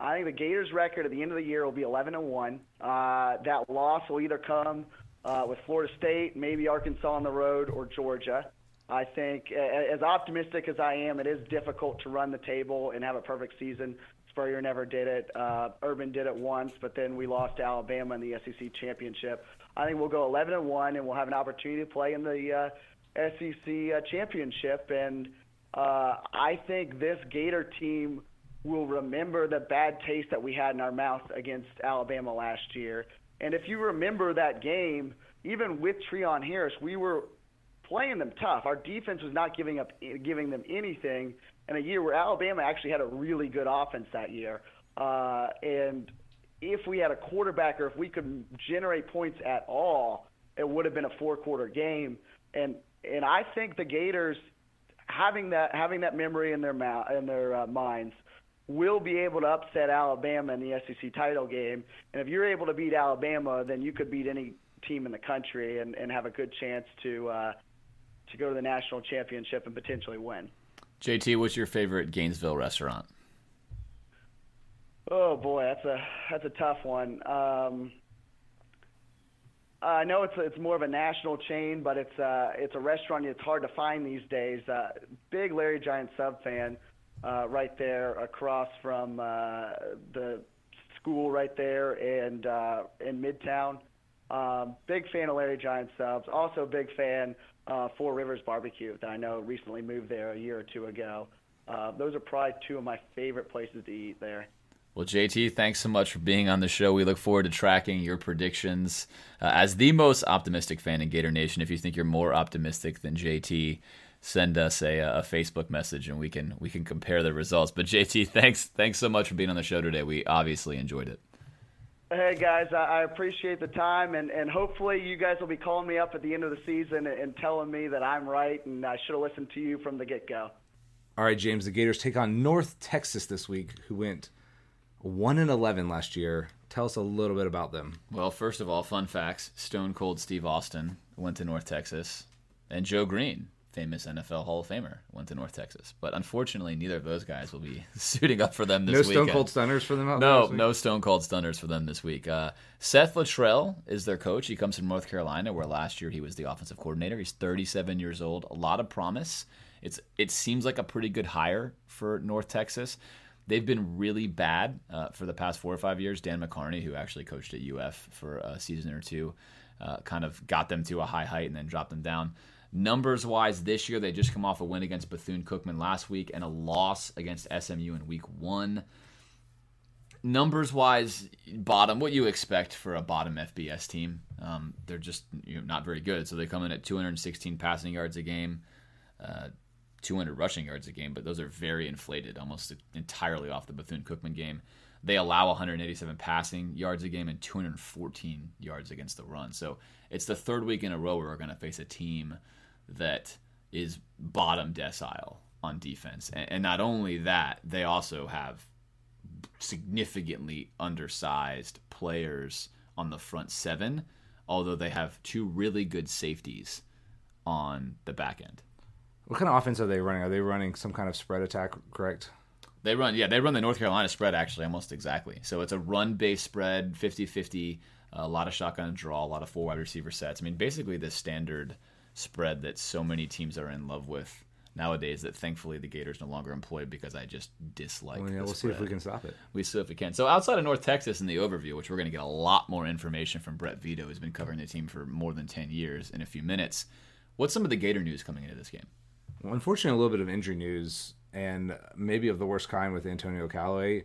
I think the Gators' record at the end of the year will be 11 and one. Uh, that loss will either come uh, with Florida State, maybe Arkansas on the road, or Georgia. I think, as optimistic as I am, it is difficult to run the table and have a perfect season. Spurrier never did it. Uh, Urban did it once, but then we lost to Alabama in the SEC championship. I think we'll go 11 and one, and we'll have an opportunity to play in the uh, SEC uh, championship. And uh, I think this Gator team will remember the bad taste that we had in our mouth against Alabama last year. And if you remember that game, even with Treon Harris, we were playing them tough. Our defense was not giving up giving them anything in a year where Alabama actually had a really good offense that year. Uh, and if we had a quarterback or if we could generate points at all, it would have been a four quarter game. And and I think the Gators having that having that memory in their mouth in their uh, minds will be able to upset Alabama in the SEC title game. And if you're able to beat Alabama, then you could beat any team in the country and, and have a good chance to uh, to go to the national championship and potentially win. JT, what's your favorite Gainesville restaurant? Oh boy, that's a that's a tough one. Um, I know it's it's more of a national chain, but it's uh, it's a restaurant it's hard to find these days. Uh, big Larry Giant sub fan, uh, right there across from uh, the school right there and uh, in Midtown. Um, big fan of Larry Giant subs. Also big fan uh, Four Rivers Barbecue that I know recently moved there a year or two ago. Uh, those are probably two of my favorite places to eat there. Well, JT, thanks so much for being on the show. We look forward to tracking your predictions. Uh, as the most optimistic fan in Gator Nation, if you think you're more optimistic than JT, send us a, a Facebook message and we can we can compare the results. But JT, thanks thanks so much for being on the show today. We obviously enjoyed it. Hey guys, I appreciate the time, and, and hopefully you guys will be calling me up at the end of the season and telling me that I'm right and I should have listened to you from the get go. All right, James. The Gators take on North Texas this week, who went one and eleven last year. Tell us a little bit about them. Well, first of all, fun facts: Stone Cold Steve Austin went to North Texas, and Joe Greene famous NFL Hall of Famer, went to North Texas. But unfortunately, neither of those guys will be suiting up for them this week. No Stone Cold Stunners for them No, no Stone Cold Stunners for them this week. Uh, Seth Littrell is their coach. He comes from North Carolina, where last year he was the offensive coordinator. He's 37 years old. A lot of promise. It's It seems like a pretty good hire for North Texas. They've been really bad uh, for the past four or five years. Dan McCarney, who actually coached at UF for a season or two, uh, kind of got them to a high height and then dropped them down. Numbers wise, this year they just come off a win against Bethune Cookman last week and a loss against SMU in week one. Numbers wise, bottom, what you expect for a bottom FBS team. Um, they're just you know, not very good. So they come in at 216 passing yards a game, uh, 200 rushing yards a game, but those are very inflated, almost entirely off the Bethune Cookman game. They allow 187 passing yards a game and 214 yards against the run. So it's the third week in a row where we're going to face a team that is bottom decile on defense. And, and not only that, they also have significantly undersized players on the front seven, although they have two really good safeties on the back end. What kind of offense are they running? Are they running some kind of spread attack, correct? They run, yeah, they run the North Carolina spread actually almost exactly. So it's a run based spread, 50 50, a lot of shotgun draw, a lot of four wide receiver sets. I mean, basically the standard spread that so many teams are in love with nowadays that thankfully the Gators no longer employ because I just dislike. Well, yeah, we'll spread. see if we can stop it. We see if we can. So outside of North Texas in the overview, which we're going to get a lot more information from Brett Vito, who's been covering the team for more than ten years, in a few minutes. What's some of the Gator news coming into this game? Well, unfortunately, a little bit of injury news, and maybe of the worst kind with Antonio Callaway.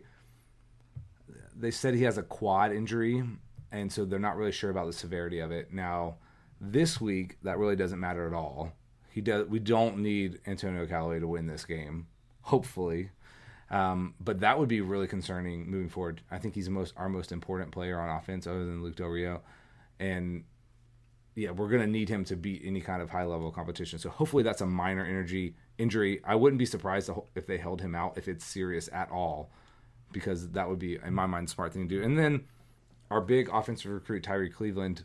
they said he has a quad injury, and so they're not really sure about the severity of it. Now, this week that really doesn't matter at all. He does. We don't need Antonio Callaway to win this game. Hopefully, um, but that would be really concerning moving forward. I think he's most our most important player on offense, other than Luke Del Rio, and yeah, we're going to need him to beat any kind of high level competition. So hopefully that's a minor energy injury. I wouldn't be surprised if they held him out if it's serious at all, because that would be in my mind smart thing to do. And then our big offensive recruit Tyree Cleveland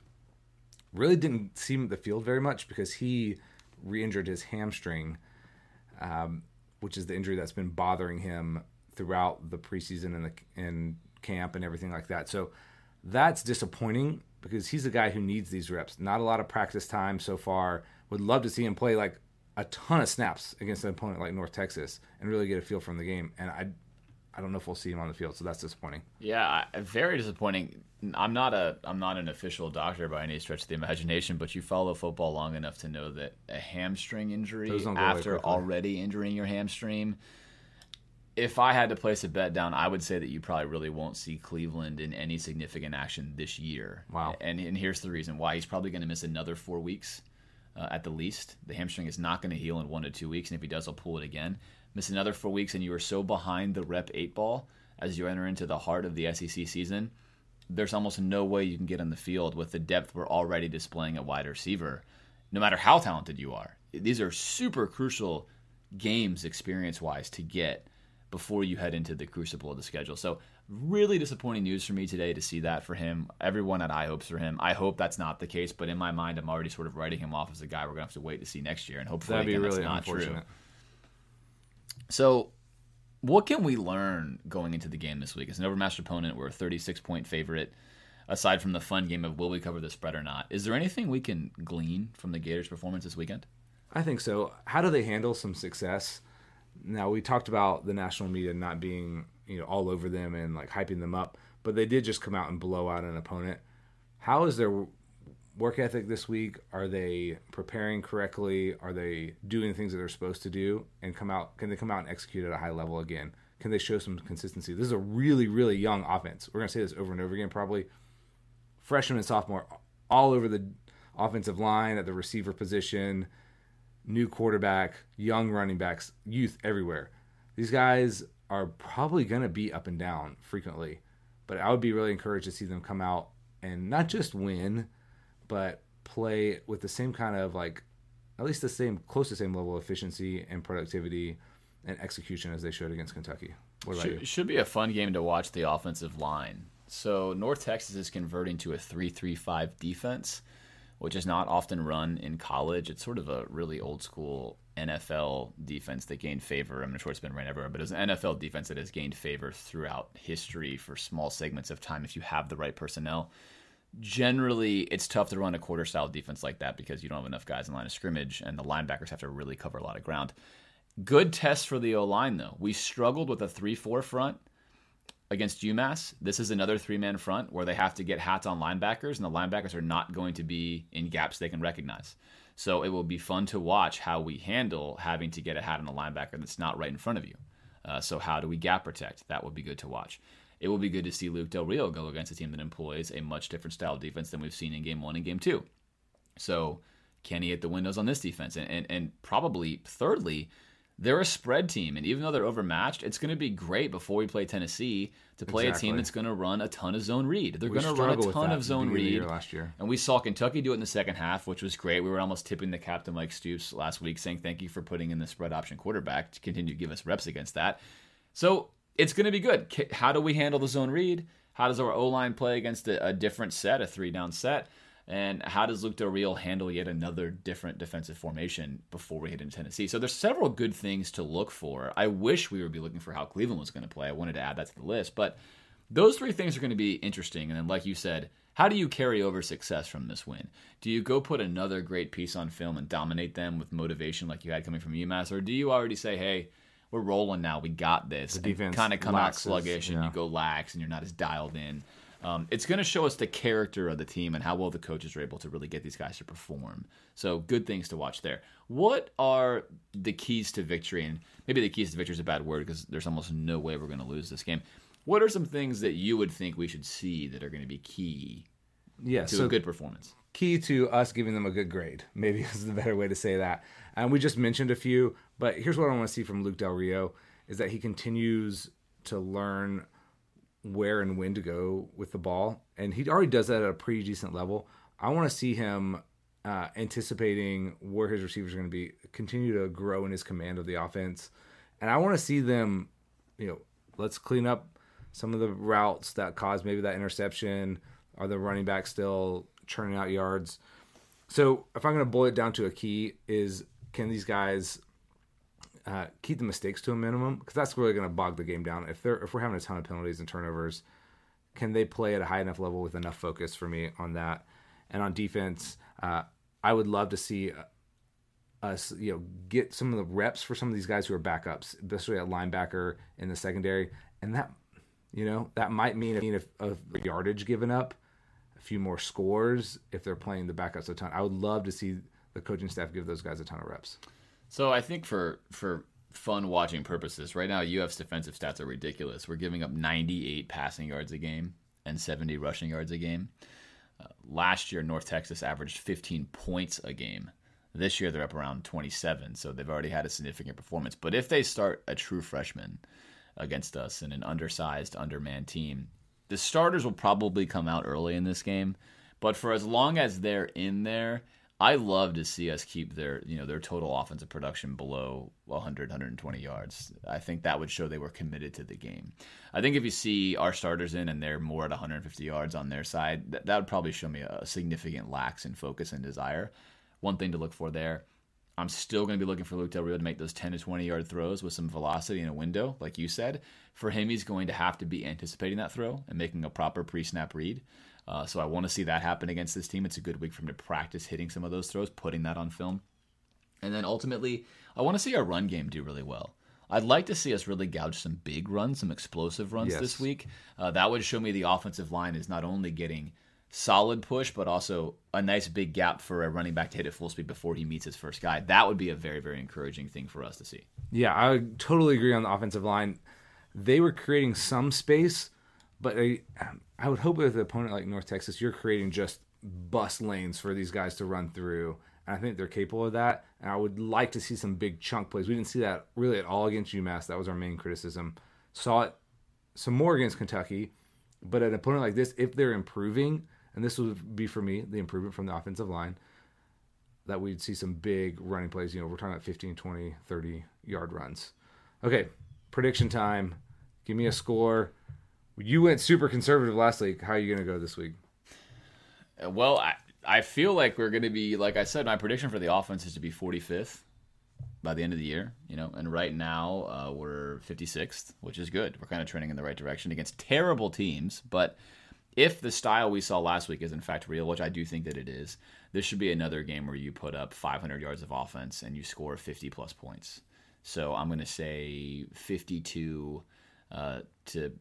really didn't see the field very much because he re-injured his hamstring, um, which is the injury that's been bothering him throughout the preseason and the and camp and everything like that. So that's disappointing because he's a guy who needs these reps. Not a lot of practice time so far. Would love to see him play like a ton of snaps against an opponent like North Texas and really get a feel from the game. And I, I don't know if we'll see him on the field, so that's disappointing. Yeah, very disappointing. I'm not a I'm not an official doctor by any stretch of the imagination, but you follow football long enough to know that a hamstring injury after already injuring your hamstring if I had to place a bet down, I would say that you probably really won't see Cleveland in any significant action this year. Wow. And, and here's the reason why. He's probably going to miss another four weeks uh, at the least. The hamstring is not going to heal in one to two weeks, and if he does, he'll pull it again. Miss another four weeks, and you are so behind the rep eight ball as you enter into the heart of the SEC season. There's almost no way you can get on the field with the depth we're already displaying at wide receiver, no matter how talented you are. These are super crucial games experience wise to get before you head into the crucible of the schedule. So really disappointing news for me today to see that for him. Everyone had high hopes for him. I hope that's not the case, but in my mind, I'm already sort of writing him off as a guy we're gonna have to wait to see next year, and hopefully that'd be again, really that's not unfortunate. true. So, what can we learn going into the game this week? As an overmatched opponent, we're a 36 point favorite. Aside from the fun game of will we cover the spread or not, is there anything we can glean from the Gators' performance this weekend? I think so. How do they handle some success? Now we talked about the national media not being you know all over them and like hyping them up, but they did just come out and blow out an opponent. How is their work ethic this week? Are they preparing correctly? Are they doing things that they're supposed to do and come out? Can they come out and execute at a high level again? Can they show some consistency? This is a really really young offense. We're gonna say this over and over again probably. Freshman and sophomore all over the offensive line at the receiver position new quarterback, young running backs, youth everywhere. These guys are probably going to be up and down frequently, but I would be really encouraged to see them come out and not just win, but play with the same kind of like, at least the same, close to the same level of efficiency and productivity and execution as they showed against Kentucky. What about should, you? Should be a fun game to watch the offensive line. So North Texas is converting to a three-three-five defense which is not often run in college. It's sort of a really old school NFL defense that gained favor. I'm not sure it's been ran everywhere, but it's an NFL defense that has gained favor throughout history for small segments of time if you have the right personnel. Generally, it's tough to run a quarter style defense like that because you don't have enough guys in line of scrimmage, and the linebackers have to really cover a lot of ground. Good test for the O line, though. We struggled with a 3 4 front against UMass, this is another three man front where they have to get hats on linebackers, and the linebackers are not going to be in gaps they can recognize. So it will be fun to watch how we handle having to get a hat on a linebacker that's not right in front of you. Uh, so how do we gap protect? That would be good to watch. It will be good to see Luke Del Rio go against a team that employs a much different style of defense than we've seen in game one and game two. So can he hit the windows on this defense? And, and, and probably, thirdly, they're a spread team, and even though they're overmatched, it's going to be great before we play Tennessee to play exactly. a team that's going to run a ton of zone read. They're going to run a ton of zone read. last year, and we saw Kentucky do it in the second half, which was great. We were almost tipping the captain Mike Stoops last week, saying thank you for putting in the spread option quarterback to continue to give us reps against that. So it's going to be good. How do we handle the zone read? How does our O line play against a, a different set, a three down set? And how does Luke Del Rio handle yet another different defensive formation before we hit into Tennessee? So there's several good things to look for. I wish we would be looking for how Cleveland was going to play. I wanted to add that to the list, but those three things are going to be interesting. And then, like you said, how do you carry over success from this win? Do you go put another great piece on film and dominate them with motivation like you had coming from UMass, or do you already say, hey? We're rolling now. We got this. The defense kind of come laxes, out sluggish, and yeah. you go lax, and you're not as dialed in. Um, it's going to show us the character of the team and how well the coaches are able to really get these guys to perform. So, good things to watch there. What are the keys to victory? And maybe the keys to victory is a bad word because there's almost no way we're going to lose this game. What are some things that you would think we should see that are going to be key Yeah, to so a good performance? key to us giving them a good grade. Maybe is the better way to say that. And we just mentioned a few, but here's what I want to see from Luke Del Rio is that he continues to learn where and when to go with the ball, and he already does that at a pretty decent level. I want to see him uh, anticipating where his receivers are going to be, continue to grow in his command of the offense, and I want to see them, you know, let's clean up some of the routes that caused maybe that interception. Are the running back still churning out yards? So if I'm going to boil it down to a key, is can these guys uh, keep the mistakes to a minimum? Because that's really going to bog the game down. If they're if we're having a ton of penalties and turnovers, can they play at a high enough level with enough focus for me on that? And on defense, uh, I would love to see us, you know, get some of the reps for some of these guys who are backups, especially at linebacker in the secondary, and that, you know, that might mean a yardage given up, a few more scores if they're playing the backups a ton. I would love to see the coaching staff give those guys a ton of reps. So I think for for fun watching purposes, right now UF's defensive stats are ridiculous. We're giving up 98 passing yards a game and 70 rushing yards a game. Uh, last year, North Texas averaged 15 points a game. This year, they're up around 27, so they've already had a significant performance. But if they start a true freshman against us in an undersized, undermanned team, the starters will probably come out early in this game. But for as long as they're in there, I love to see us keep their, you know, their total offensive production below 100, 120 yards. I think that would show they were committed to the game. I think if you see our starters in and they're more at 150 yards on their side, that, that would probably show me a significant lax in focus and desire. One thing to look for there. I'm still going to be looking for Luke Del Rio to make those 10 to 20 yard throws with some velocity in a window, like you said. For him, he's going to have to be anticipating that throw and making a proper pre snap read. Uh, so I want to see that happen against this team. It's a good week for him to practice hitting some of those throws, putting that on film. And then ultimately, I want to see our run game do really well. I'd like to see us really gouge some big runs, some explosive runs Yes. this week. Uh, that would show me the offensive line is not only getting solid push, but also a nice big gap for a running back to hit at full speed before he meets his first guy. That would be a very, very encouraging thing for us to see. Yeah, I totally agree on the offensive line. They were creating some space, but I, um, I would hope with an opponent like North Texas, you're creating just bus lanes for these guys to run through. And I think they're capable of that. And I would like to see some big chunk plays. We didn't see that really at all against UMass. That was our main criticism. Saw it some more against Kentucky. But an opponent like this, if they're improving, and this would be for me the improvement from the offensive line, that we'd see some big running plays. You know, we're talking about 15, 20, 30 yard runs. Okay, prediction time. Give me a score. You went super conservative last week. How are you going to go this week? Well, I, I feel like we're going to be, like I said, my prediction for the offense is to be 45th by the end of the year. You know, and right now uh, we're 56th, which is good. We're kind of trending in the right direction against terrible teams. But if the style we saw last week is in fact real, which I do think that it is, this should be another game where you put up 500 yards of offense and you score 50 plus points. So I'm going to say 52 uh, to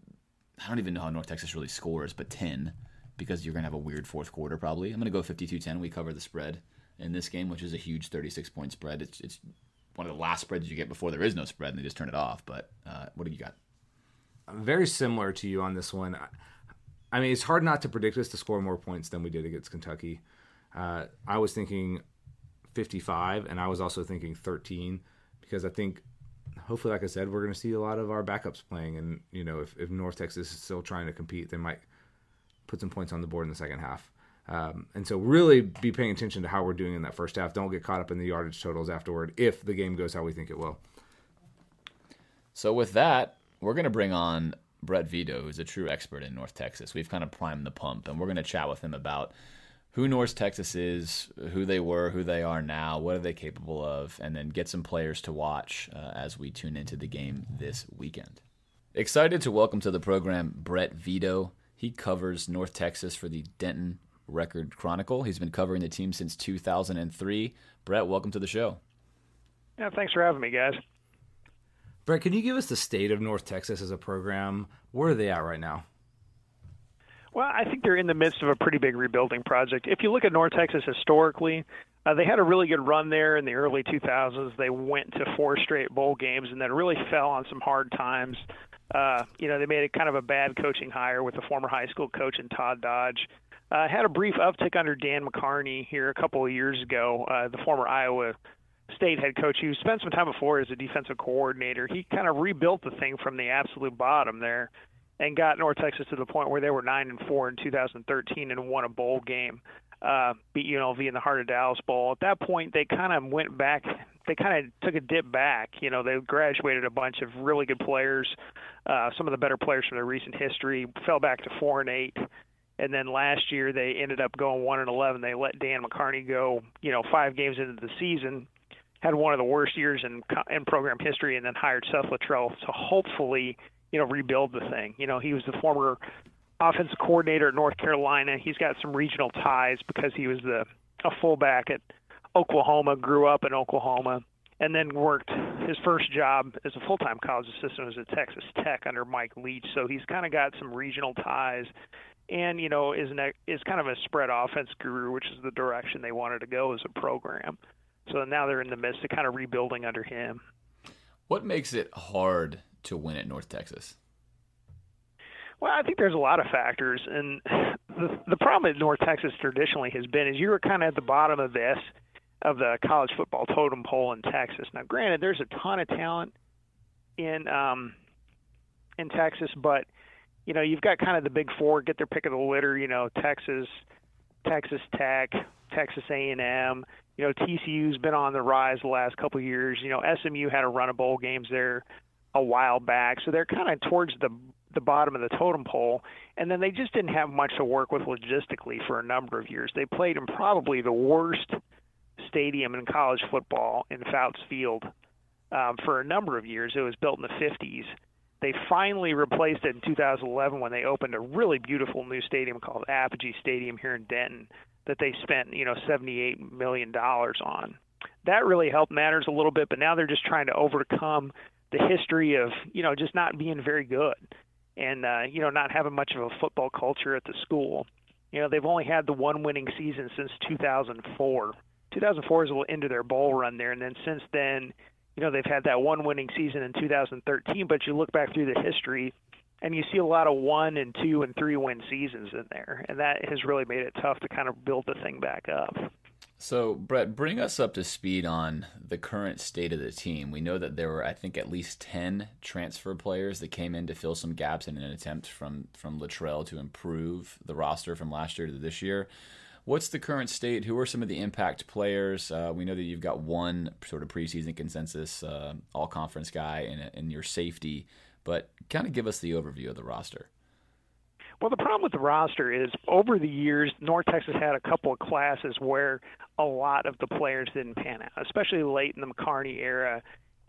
I don't even know how North Texas really scores, but 10 because you're going to have a weird fourth quarter probably. I'm going to go 52-10. We cover the spread in this game, which is a huge 36 point spread. It's it's one of the last spreads you get before there is no spread and they just turn it off. But uh, what do you got? Very similar to you on this one. I- I mean, it's hard not to predict us to score more points than we did against Kentucky. Uh, I was thinking 55, and I was also thinking 13 because I think, hopefully, like I said, we're going to see a lot of our backups playing. And, you know, if, if North Texas is still trying to compete, they might put some points on the board in the second half. Um, and so, really be paying attention to how we're doing in that first half. Don't get caught up in the yardage totals afterward if the game goes how we think it will. So with that, we're going to bring on Brett Vito, who's a true expert in North Texas. We've kind of primed the pump, and we're going to chat with him about who North Texas is, who they were, who they are now, what are they capable of, and then get some players to watch uh, as we tune into the game this weekend. Excited to welcome to the program Brett Vito. He covers North Texas for the Denton Record Chronicle. He's been covering the team since 2003. Brett, welcome to the show. Yeah, thanks for having me, guys. Brett, can you give us the state of North Texas as a program? Where are they at right now? Well, I think they're in the midst of a pretty big rebuilding project. If you look at North Texas historically, uh, they had a really good run there in the early 2000s. They went to four straight bowl games and then really fell on some hard times Uh, you know, they made a kind of a bad coaching hire with the former high school coach and Todd Dodge. Uh, had a brief uptick under Dan McCarney here a couple of years ago, uh, the former Iowa State head coach who spent some time before as a defensive coordinator. He kind of rebuilt the thing from the absolute bottom there and got North Texas to the point where they were nine and four in 2013 and won a bowl game, uh, beat UNLV in the Heart of Dallas Bowl. At that point, they kind of went back. They kind of took a dip back. You know, they graduated a bunch of really good players, uh, some of the better players from their recent history. Fell back to four and eight and then last year they ended up going one and eleven. They let Dan McCarney go, you know, five games into the season, had one of the worst years in in program history, and then hired Seth Littrell to hopefully, you know, rebuild the thing. You know, he was the former offensive coordinator at North Carolina. He's got some regional ties because he was the a fullback at Oklahoma, grew up in Oklahoma, and then worked his first job as a full-time college assistant was at Texas Tech under Mike Leach. So he's kind of got some regional ties and you know is an, is kind of a spread offense guru, which is the direction they wanted to go as a program. So now they're in the midst of kind of rebuilding under him. What makes it hard to win at North Texas? Well, I think there's a lot of factors, and the the problem at North Texas traditionally has been is you were kind of at the bottom of this of the college football totem pole in Texas. Now, granted, there's a ton of talent in um, in Texas, but you know, you've got kind of the big four get their pick of the litter. You know, Texas, Texas Tech, Texas A&M. You know, TCU's been on the rise the last couple of years. You know, SMU had a run of bowl games there a while back, so they're kind of towards the the bottom of the totem pole. And then they just didn't have much to work with logistically for a number of years. They played in probably the worst stadium in college football in Fouts Field um, for a number of years. It was built in the 50s they finally replaced it in 2011 when they opened a really beautiful new stadium called Apogee Stadium here in Denton that they spent, you know, 78 million dollars on. That really helped matters a little bit, but now they're just trying to overcome the history of, you know, just not being very good and uh, you know, not having much of a football culture at the school. You know, they've only had the one winning season since 2004. 2004 is the end of their bowl run there, and then since then, you know they've had that one winning season in 2013 but you look back through the history and you see a lot of one and two and three win seasons in there and that has really made it tough to kind of build the thing back up so brett bring us up to speed on the current state of the team we know that there were i think at least 10 transfer players that came in to fill some gaps in an attempt from from Littrell to improve the roster from last year to this year What's the current state? Who are some of the impact players? Uh, we know that you've got one sort of preseason consensus uh, all conference guy in, in your safety, but kind of give us the overview of the roster. Well, the problem with the roster is over the years, North Texas had a couple of classes where a lot of the players didn't pan out, especially late in the McCarney era.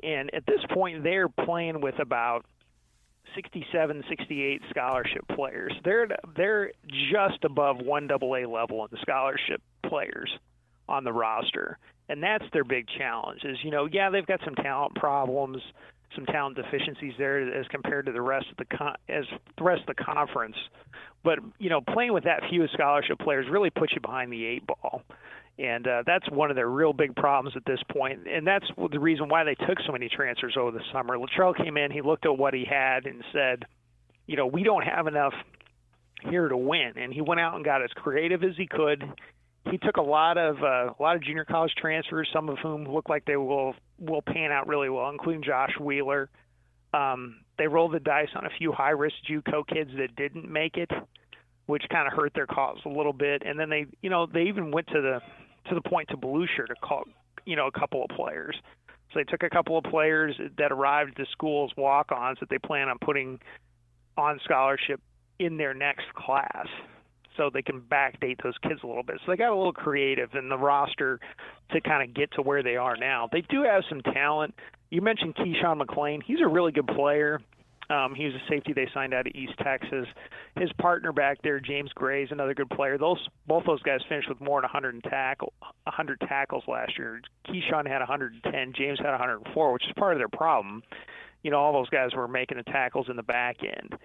And at this point, they're playing with about 67, 68 scholarship players. They're they're just above one AA level in the scholarship players on the roster, and that's their big challenge. Is you know, yeah, they've got some talent problems, some talent deficiencies there as compared to the rest of the con- as the rest of the conference, but you know, playing with that few scholarship players really puts you behind the eight ball and uh, that's one of their real big problems at this point. And that's the reason why they took so many transfers over the summer. Littrell came in, he looked at what he had and said, you know, we don't have enough here to win. And he went out and got as creative as he could. He took a lot of uh, a lot of junior college transfers, some of whom look like they will will pan out really well, including Josh Wheeler. Um, they rolled the dice on a few high risk JUCO kids that didn't make it, which kind of hurt their cause a little bit. And then they, you know, they even went to the to the point to Volusia to call, you know, a couple of players. So they took a couple of players that arrived at the school as walk-ons that they plan on putting on scholarship in their next class so they can backdate those kids a little bit. So they got a little creative in the roster to kind of get to where they are now. They do have some talent. You mentioned Kishawn McClain. He's a really good player. Um, he was a safety they signed out of East Texas. His partner back there, James Gray, is another good player. Those both those guys finished with more than 100 tackle 100 tackles last year. Keyshawn had 110, James had 104, which is part of their problem. You know, all those guys were making the tackles in the back end,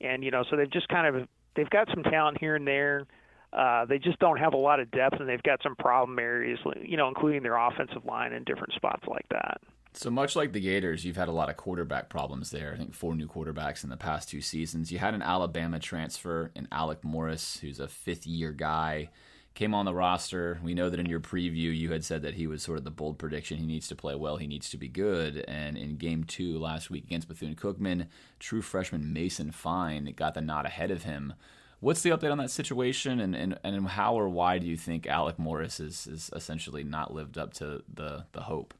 and you know, so they've just kind of they've got some talent here and there. Uh, they just don't have a lot of depth, and they've got some problem areas, you know, including their offensive line and different spots like that. So much like the Gators, you've had a lot of quarterback problems there. I think four new quarterbacks in the past two seasons. You had an Alabama transfer in Alec Morris, who's a fifth year guy, came on the roster. We know that in your preview, you had said that he was sort of the bold prediction. He needs to play well, he needs to be good. And in game two last week against Bethune Cookman, true freshman Mason Fine got the nod ahead of him. What's the update on that situation, and, and, and how or why do you think Alec Morris is, is essentially not lived up to the, the hope?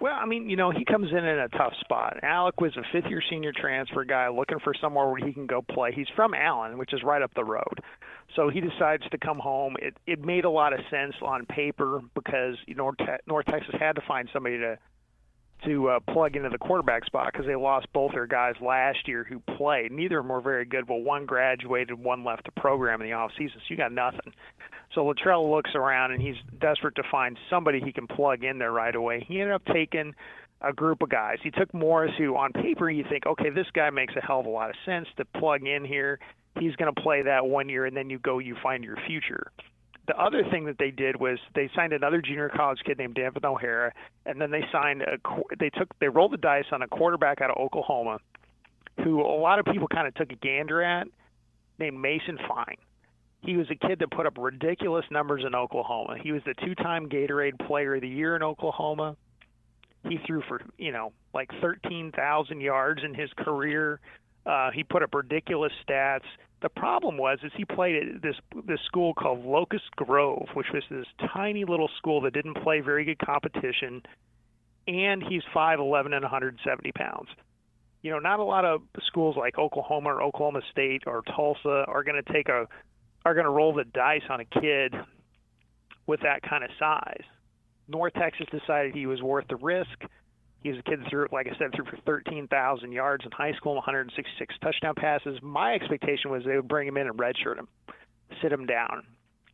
Well, I mean, you know, he comes in in a tough spot. Alec was a fifth year senior transfer guy looking for somewhere where he can go play. He's from Allen, which is right up the road. So he decides to come home. It it made a lot of sense on paper because you North, North Texas had to find somebody to to uh, plug into the quarterback spot because they lost both their guys last year who played. Neither of them were very good, but one graduated, one left the program in the off season. So you got nothing. So Littrell looks around and he's desperate to find somebody he can plug in there right away. He ended up taking a group of guys. He took Morris, who on paper you think, okay, this guy makes a hell of a lot of sense to plug in here. He's going to play that one year, and then you go, you find your future. The other thing that they did was they signed another junior college kid named Devin O'Hara, and then they signed a. They took they rolled the dice on a quarterback out of Oklahoma, who a lot of people kind of took a gander at, named Mason Fine. He was a kid that put up ridiculous numbers in Oklahoma. He was the two-time Gatorade Player of the Year in Oklahoma. He threw for you know like 13,000 yards in his career. Uh, he put up ridiculous stats. The problem was is he played at this this school called Locust Grove, which was this tiny little school that didn't play very good competition, and he's 5'11 and 170 pounds. You know, not a lot of schools like Oklahoma or Oklahoma State or Tulsa are going to take a are going to roll the dice on a kid with that kind of size. North Texas decided he was worth the risk. He was a kid threw, like I said, threw for 13,000 yards in high school 166 touchdown passes. My expectation was they would bring him in and redshirt him, sit him down,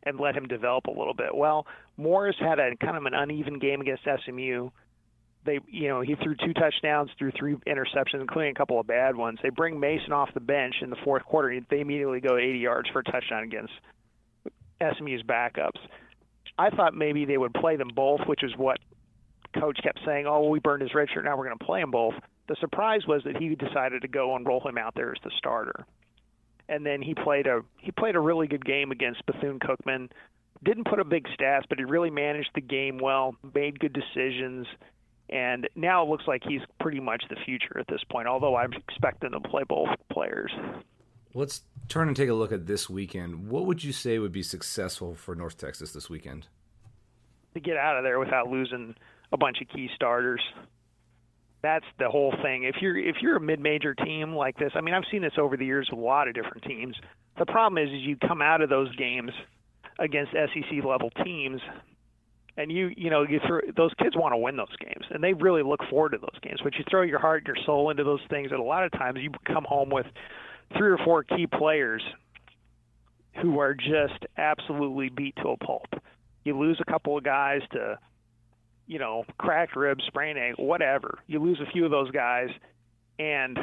and let him develop a little bit. Well, Morris had a kind of an uneven game against SMU. They, you know, he threw two touchdowns, threw three interceptions, including a couple of bad ones. They bring Mason off the bench in the fourth quarter. They immediately go 80 yards for a touchdown against SMU's backups. I thought maybe they would play them both, which is what coach kept saying, "Oh, we burned his red shirt. Now we're going to play them both." The surprise was that he decided to go and roll him out there as the starter, and then he played a he played a really good game against Bethune Cookman. Didn't put a big stats, but he really managed the game well, made good decisions, and now it looks like he's pretty much the future at this point. Although I'm expecting to play both players. Let's turn and take a look at this weekend. What would you say would be successful for North Texas this weekend? To get out of there without losing a bunch of key starters. That's the whole thing. If you're if you're a mid-major team like this, I mean, I've seen this over the years with a lot of different teams. The problem is, is you come out of those games against SEC level teams, and you you know you throw, those kids want to win those games, and they really look forward to those games. But you throw your heart and your soul into those things, and a lot of times you come home with three or four key players who are just absolutely beat to a pulp. You lose a couple of guys to you know, cracked ribs, sprained ankle, whatever. You lose a few of those guys, and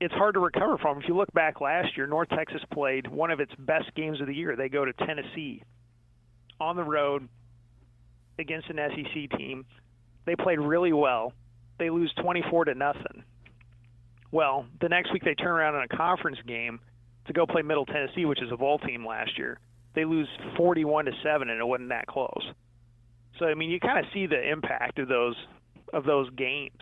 it's hard to recover from. If you look back last year, North Texas played one of its best games of the year. They go to Tennessee on the road against an SEC team. They played really well. They lose 24 to nothing. Well, the next week they turn around in a conference game to go play Middle Tennessee, which is a bowl team last year. They lose 41 to 7 and it wasn't that close. So I mean, you kind of see the impact of those of those games.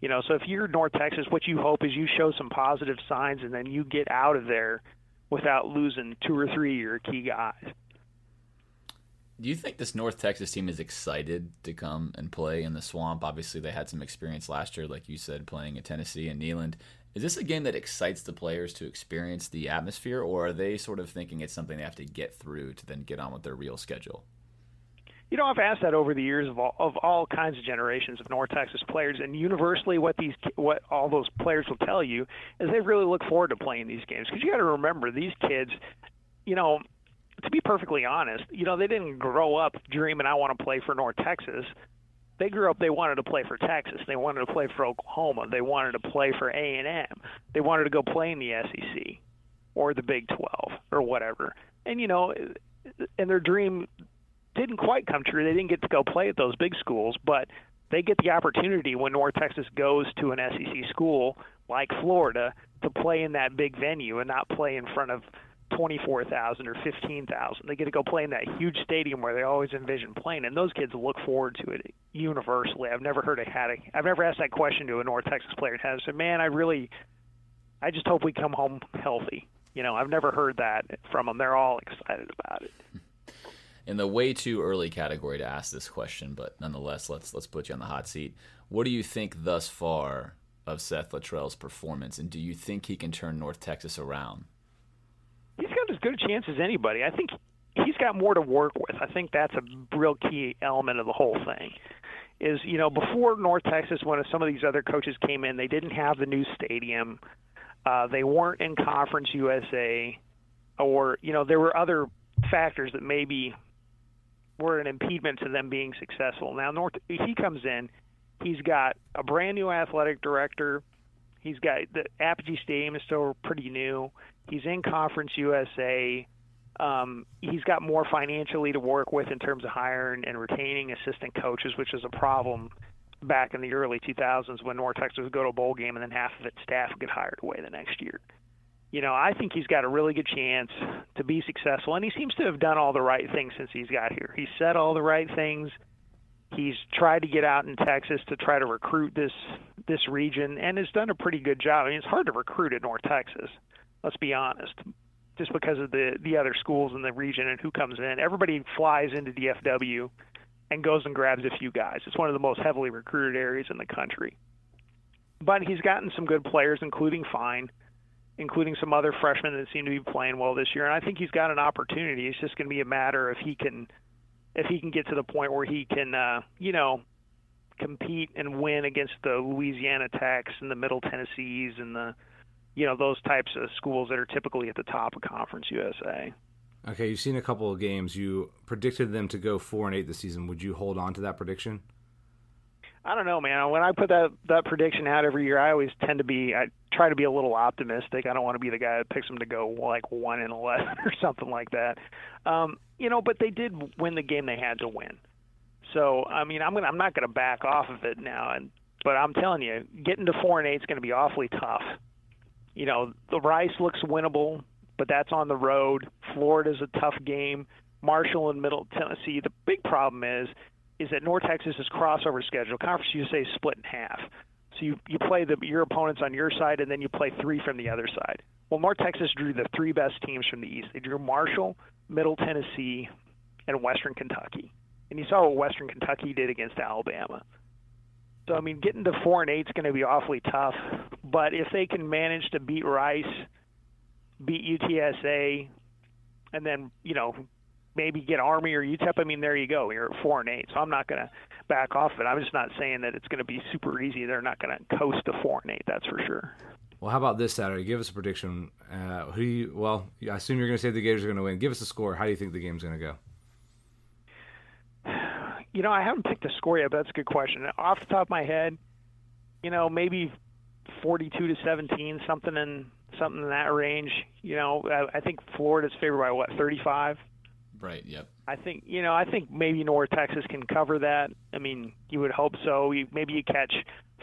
You know, so if you're North Texas, what you hope is you show some positive signs, and then you get out of there without losing two or three of your key guys. Do you think this North Texas team is excited to come and play in the swamp? Obviously, they had some experience last year, like you said, playing at Tennessee and Neyland. Is this a game that excites the players to experience the atmosphere, or are they sort of thinking it's something they have to get through to then get on with their real schedule? You know, I've asked that over the years of all, of all kinds of generations of North Texas players, and universally, what these what all those players will tell you is they really look forward to playing these games because you got to remember these kids, you know, to be perfectly honest, you know, they didn't grow up dreaming I want to play for North Texas. They grew up they wanted to play for Texas. They wanted to play for Oklahoma. They wanted to play for A and M. They wanted to go play in the SEC or the Big 12 or whatever. And you know, and their dream didn't quite come true. They didn't get to go play at those big schools, but they get the opportunity when North Texas goes to an SEC school like Florida to play in that big venue and not play in front of 24,000 or 15,000. They get to go play in that huge stadium where they always envision playing, and those kids look forward to it universally. I've never heard a had a, I've never asked that question to a North Texas player and had said, "Man, I really, I just hope we come home healthy." You know, I've never heard that from them. They're all excited about it. In the way too early category to ask this question, but nonetheless, let's let's put you on the hot seat. What do you think thus far of Seth Littrell's performance, and do you think he can turn North Texas around? He's got as good a chance as anybody. I think he's got more to work with. I think that's a real key element of the whole thing. Is you know before North Texas, when some of these other coaches came in, they didn't have the new stadium. Uh, they weren't in Conference USA, or you know there were other factors that maybe were an impediment to them being successful. Now North, he comes in, he's got a brand new athletic director. He's got the Apogee Stadium is still pretty new. He's in Conference USA. Um, he's got more financially to work with in terms of hiring and retaining assistant coaches, which is a problem back in the early 2000s when North Texas would go to a bowl game and then half of its staff would get hired away the next year. You know, I think he's got a really good chance to be successful, and he seems to have done all the right things since he's got here. He's said all the right things. He's tried to get out in Texas to try to recruit this this region, and has done a pretty good job. I mean, it's hard to recruit at North Texas. Let's be honest, just because of the the other schools in the region and who comes in. Everybody flies into DFW and goes and grabs a few guys. It's one of the most heavily recruited areas in the country. But he's gotten some good players, including Fine, including some other freshmen that seem to be playing well this year. And I think he's got an opportunity. It's just going to be a matter if he can if he can get to the point where he can, uh, you know, compete and win against the Louisiana Techs and the Middle Tennessees and the, you know, those types of schools that are typically at the top of Conference USA. Okay, you've seen a couple of games. You predicted them to go four and eight this season. Would you hold on to that prediction? I don't know, man. When I put that that prediction out every year, I always tend to be I try to be a little optimistic. I don't want to be the guy that picks them to go like one and eleven or something like that. Um, you know, but they did win the game they had to win. So I mean, I'm gonna I'm not gonna back off of it now. And but I'm telling you, getting to four and eight is going to be awfully tough. You know, the Rice looks winnable but that's on the road. Florida's a tough game. Marshall and Middle Tennessee. The big problem is is that North Texas's crossover schedule. Conference USA is split in half. So you you play the your opponents on your side, and then you play three from the other side. Well, North Texas drew the three best teams from the East. They drew Marshall, Middle Tennessee, and Western Kentucky. And you saw what Western Kentucky did against Alabama. So I mean, getting to four and eight is going to be awfully tough. But if they can manage to beat Rice beat UTSA, and then you know maybe get Army or UTEP. I mean, there you go. You're at four and eight. So I'm not going to back off it. I'm just not saying that it's going to be super easy. They're not going to coast to four and eight. That's for sure. Well, how about this Saturday? Give us a prediction. Uh, who you, well, I assume you're going to say the Gators are going to win. Give us a score. How do you think the game's going to go? You know, I haven't picked a score yet, but that's a good question. Off the top of my head, you know, maybe 42 to 17, something in something in that range. You know, I, I think Florida's favored by what 35. Right. Yep. I think you know. I think maybe North Texas can cover that. I mean, you would hope so. You, maybe you catch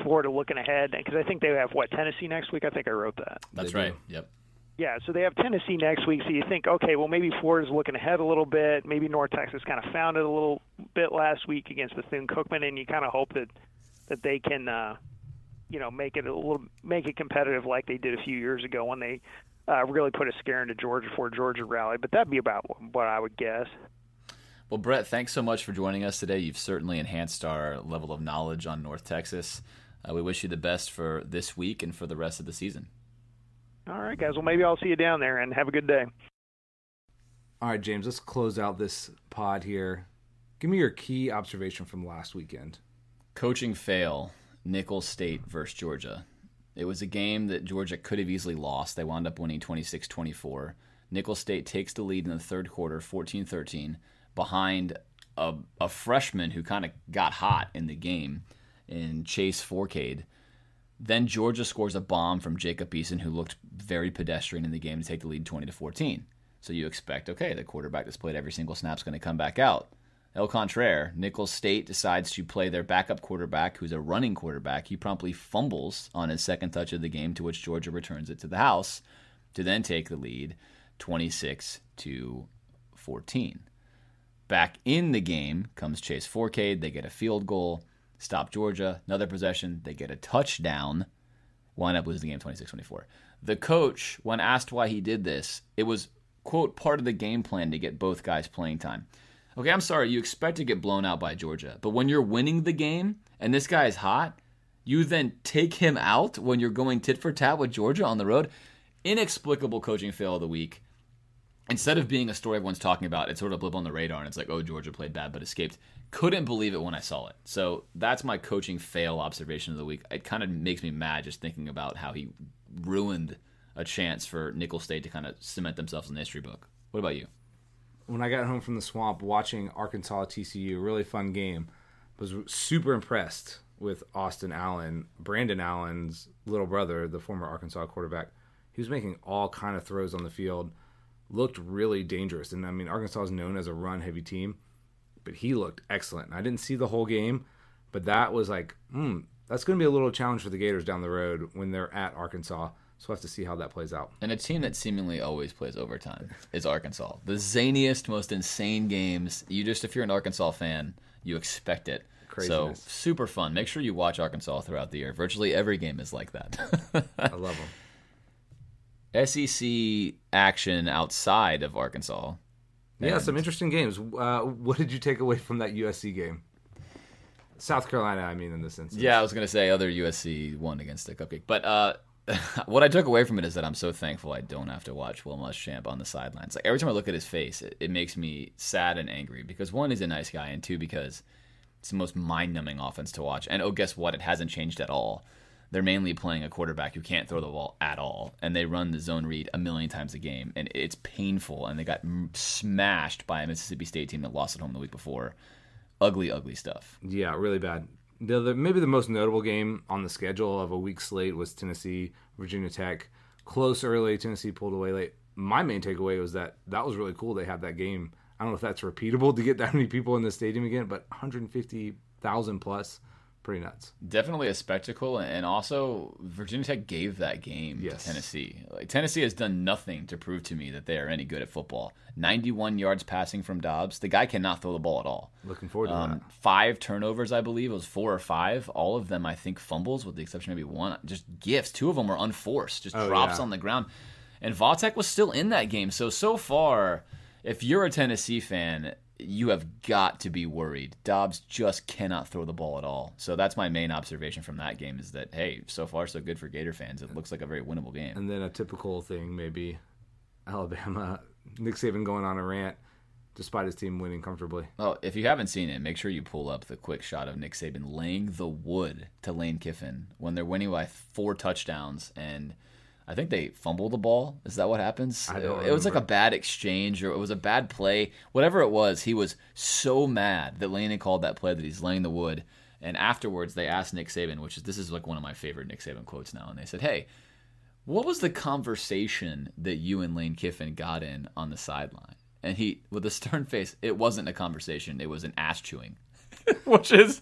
Florida looking ahead because I think they have what Tennessee next week. I think I wrote that. That's right. Yep. Yeah, so they have Tennessee next week. So you think, okay, well maybe Florida's looking ahead a little bit. Maybe North Texas kind of found it a little bit last week against Bethune Cookman, and you kind of hope that that they can, uh, you know, make it a little make it competitive like they did a few years ago when they uh, really put a scare into Georgia for Georgia rally. But that'd be about what I would guess. Well, Brett, thanks so much for joining us today. You've certainly enhanced our level of knowledge on North Texas. Uh, we wish you the best for this week and for the rest of the season. All right, guys. Well, maybe I'll see you down there and have a good day. All right, James, let's close out this pod here. Give me your key observation from last weekend. Coaching fail, Nicholls State versus Georgia. It was a game that Georgia could have easily lost. They wound up winning 26 24. Nicholls State takes the lead in the third quarter, 14 13, behind a, a freshman who kind of got hot in the game in Chase Fourcade. Then Georgia scores a bomb from Jacob Eason, who looked very pedestrian in the game to take the lead 20 to 14. So you expect, okay, the quarterback that's played every single snap is going to come back out. El contraire, Nicholls State decides to play their backup quarterback, who's a running quarterback. He promptly fumbles on his second touch of the game, to which Georgia returns it to the house to then take the lead 26 to 14. Back in the game comes Chase Fourcade. They get a field goal, stop Georgia. Another possession, they get a touchdown, wind up losing the game 26 24. The coach, when asked why he did this, it was, quote, part of the game plan to get both guys playing time. Okay, I'm sorry, you expect to get blown out by Georgia, but when you're winning the game and this guy is hot, you then take him out when you're going tit for tat with Georgia on the road. Inexplicable coaching fail of the week instead of being a story everyone's talking about, it's sort of blip on the radar and it's like, oh, Georgia played bad but escaped. Couldn't believe it when I saw it. So that's my coaching fail observation of the week. It kind of makes me mad just thinking about how he ruined a chance for Nicholls State to kind of cement themselves in the history book. What about you? When I got home from the swamp watching Arkansas TCU, really fun game, was super impressed with Austin Allen, Brandon Allen's little brother, the former Arkansas quarterback. He was making all kind of throws on the field looked really dangerous. And I mean, Arkansas is known as a run heavy team, but he looked excellent. I didn't see the whole game, but that was like, hmm, that's going to be a little challenge for the Gators down the road when they're at Arkansas. So we'll have to see how that plays out. And a team that seemingly always plays overtime is Arkansas. The zaniest, most insane games. You just, if you're an Arkansas fan, you expect it. Craziness. So super fun. Make sure you watch Arkansas throughout the year. Virtually every game is like that. I love them. SEC action outside of Arkansas. Yeah, and some interesting games. Uh, what did you take away from that USC game? South Carolina, I mean, in this instance. Yeah, I was going to say other USC won against a cupcake. But uh, what I took away from it is that I'm so thankful I don't have to watch Will Muschamp on the sidelines. Like every time I look at his face, it, it makes me sad and angry because one, he's a nice guy, and two, because it's the most mind-numbing offense to watch. And oh, guess what? It hasn't changed at all they're mainly playing a quarterback who can't throw the ball at all, and they run the zone read a million times a game, and it's painful. And they got smashed by a Mississippi State team that lost at home the week before. Ugly, ugly stuff. Yeah, really bad. The, the, maybe the most notable game on the schedule of a week slate was Tennessee, Virginia Tech. Close early, Tennessee pulled away late. My main takeaway was that that was really cool. They had that game. I don't know if that's repeatable to get that many people in the stadium again, but 150,000 plus pretty nuts. Definitely a spectacle, and also Virginia Tech gave that game yes. to Tennessee. Like Tennessee has done nothing to prove to me that they are any good at football. Ninety-one yards passing from Dobbs. The guy cannot throw the ball at all. Looking forward to um, that. Five turnovers, I believe. It was four or five. All of them, I think, fumbles, with the exception of maybe one. Just gifts. Two of them were unforced. Just oh, drops yeah. on the ground. And Vatek was still in that game. So so far, if you're a Tennessee fan you have got to be worried. Dobbs just cannot throw the ball at all. So that's my main observation from that game is that hey, so far so good for Gator fans. It looks like a very winnable game. And then a typical thing maybe Alabama Nick Saban going on a rant despite his team winning comfortably. Oh, if you haven't seen it, make sure you pull up the quick shot of Nick Saban laying the wood to Lane Kiffin when they're winning by four touchdowns and I think they fumbled the ball. Is that what happens? It, it was like a bad exchange or it was a bad play. Whatever it was, he was so mad that Lane called that play that he's laying the wood. And afterwards, they asked Nick Saban, which is this is like one of my favorite Nick Saban quotes now, and they said, "Hey, what was the conversation that you and Lane Kiffin got in on the sideline?" And he, with a stern face, it wasn't a conversation; it was an ass chewing. which is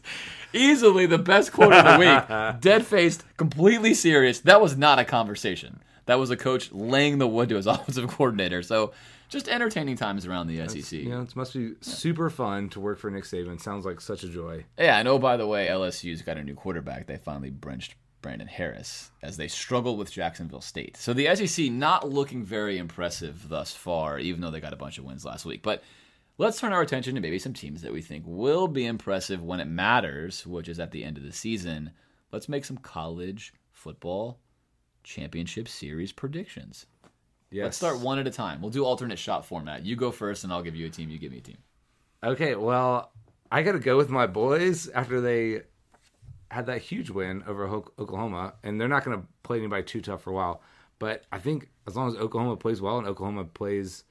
easily the best quote of the week. Dead faced, completely serious. That was not a conversation. That was a coach laying the wood to his offensive coordinator. So just entertaining times around the That's, SEC. Yeah, it must be super fun to work for Nick Saban. Sounds like such a joy. Yeah, I know. Oh, by the way, LSU's got a new quarterback. They finally benched Brandon Harris as they struggle with Jacksonville State. So the SEC not looking very impressive thus far, even though they got a bunch of wins last week. But Let's turn our attention to maybe some teams that we think will be impressive when it matters, which is at the end of the season. Let's make some college football championship series predictions. Yes. Let's start one at a time. We'll do alternate shot format. You go first, and I'll give you a team. You give me a team. Okay. Well, I got to go with my boys after they had that huge win over Oklahoma, and they're not going to play anybody too tough for a while. But I think as long as Oklahoma plays well and Oklahoma plays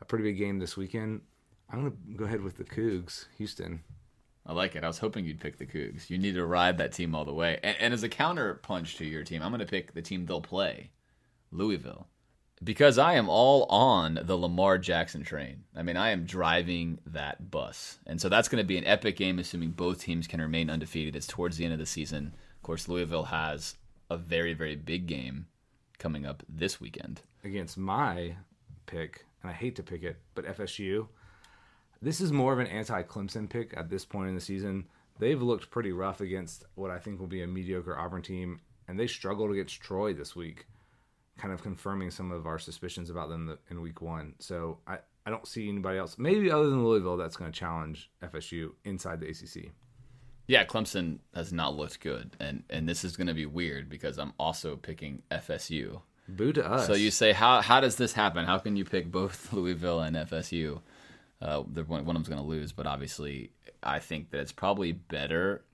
a pretty big game this weekend, I'm going to go ahead with the Cougs, Houston. I like it. I was hoping you'd pick the Cougs. You need to ride that team all the way. And, and as a counter punch to your team, I'm going to pick the team they'll play, Louisville. Because I am all on the Lamar Jackson train. I mean, I am driving that bus. And so that's going to be an epic game, assuming both teams can remain undefeated. It's towards the end of the season. Of course, Louisville has a very, very big game coming up this weekend. Against my pick, and I hate to pick it, but FSU. This is more of an anti Clemson pick at this point in the season. They've looked pretty rough against what I think will be a mediocre Auburn team, and they struggled against Troy this week, kind of confirming some of our suspicions about them in week one. So I, I don't see anybody else, maybe other than Louisville, that's going to challenge FSU inside the ACC. Yeah, Clemson has not looked good, and and this is going to be weird because I'm also picking FSU. Boo to us. So you say how how does this happen? How can you pick both Louisville and FSU? Uh, one, one of them's going to lose, but obviously, I think that it's probably better.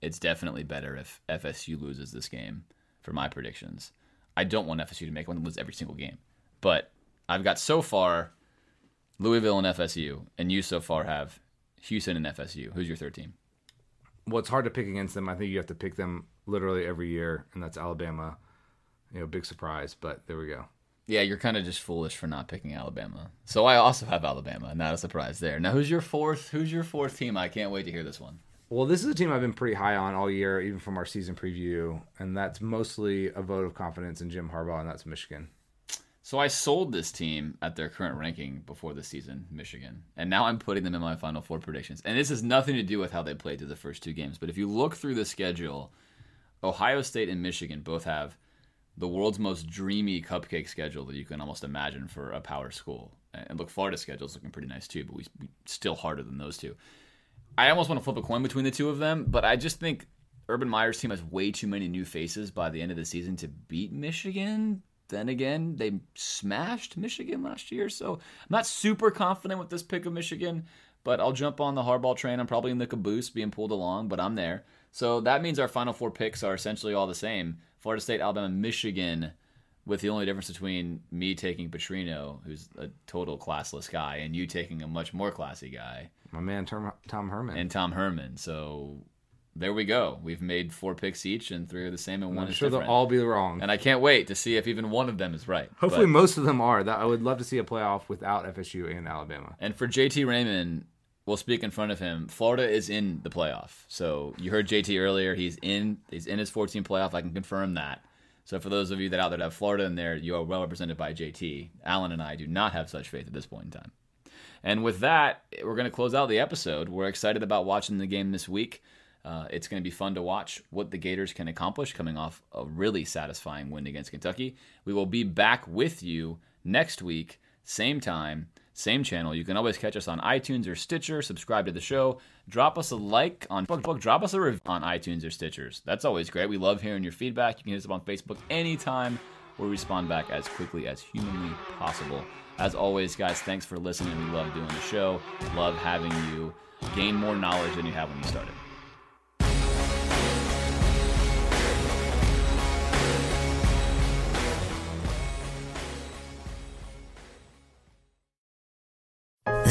It's definitely better if FSU loses this game for my predictions. I don't want FSU to make one lose every single game, but I've got so far Louisville and FSU, and you so far have Houston and FSU. Who's your third team? Well, it's hard to pick against them. I think you have to pick them literally every year, and that's Alabama. You know, big surprise, but there we go. Yeah, you're kind of just foolish for not picking Alabama. So I also have Alabama. Not a surprise there. Now, who's your fourth? Who's your fourth team? I can't wait to hear this one. Well, this is a team I've been pretty high on all year, even from our season preview, and that's mostly a vote of confidence in Jim Harbaugh, and that's Michigan. So I sold this team at their current ranking before the season, Michigan, and now I'm putting them in my Final Four predictions. And this has nothing to do with how they played through the first two games, but if you look through the schedule, Ohio State and Michigan both have the world's most dreamy cupcake schedule that you can almost imagine for a power school. And look, Florida's schedule is looking pretty nice too, but we, we still harder than those two. I almost want to flip a coin between the two of them, but I just think Urban Meyer's team has way too many new faces by the end of the season to beat Michigan. Then again, they smashed Michigan last year, so I'm not super confident with this pick of Michigan. But I'll jump on the Harbaugh train. I'm probably in the caboose being pulled along, but I'm there. So that means our final four picks are essentially all the same. Florida State, Alabama, Michigan, with the only difference between me taking Petrino, who's a total classless guy, and you taking a much more classy guy. My man, Tom, Tom Herman. And Tom Herman. So there we go. We've made four picks each, and three are the same, and one is the. I'm sure different. they'll all be wrong. And I can't wait to see if even one of them is right. Hopefully, But- most of them are. That I would love to see a playoff without FSU and Alabama. And for JT Raymond, we'll speak in front of him. Florida is in the playoff. So you heard JT earlier. He's in. He's in his 14 playoff. I can confirm that. So for those of you that out there that have Florida in there, you are well represented by JT. Allen and I do not have such faith at this point in time. And with that, we're going to close out the episode. We're excited about watching the game this week. Uh, it's going to be fun to watch what the Gators can accomplish coming off a really satisfying win against Kentucky. We will be back with you next week, same time, same channel. You can always catch us on iTunes or Stitcher. Subscribe to the show. Drop us a like on Facebook. Drop us a review on iTunes or Stitchers. That's always great. We love hearing your feedback. You can hit us up on Facebook anytime. We'll respond back as quickly as humanly possible. As always, guys, thanks for listening. We love doing the show. Love having you gain more knowledge than you have when you started.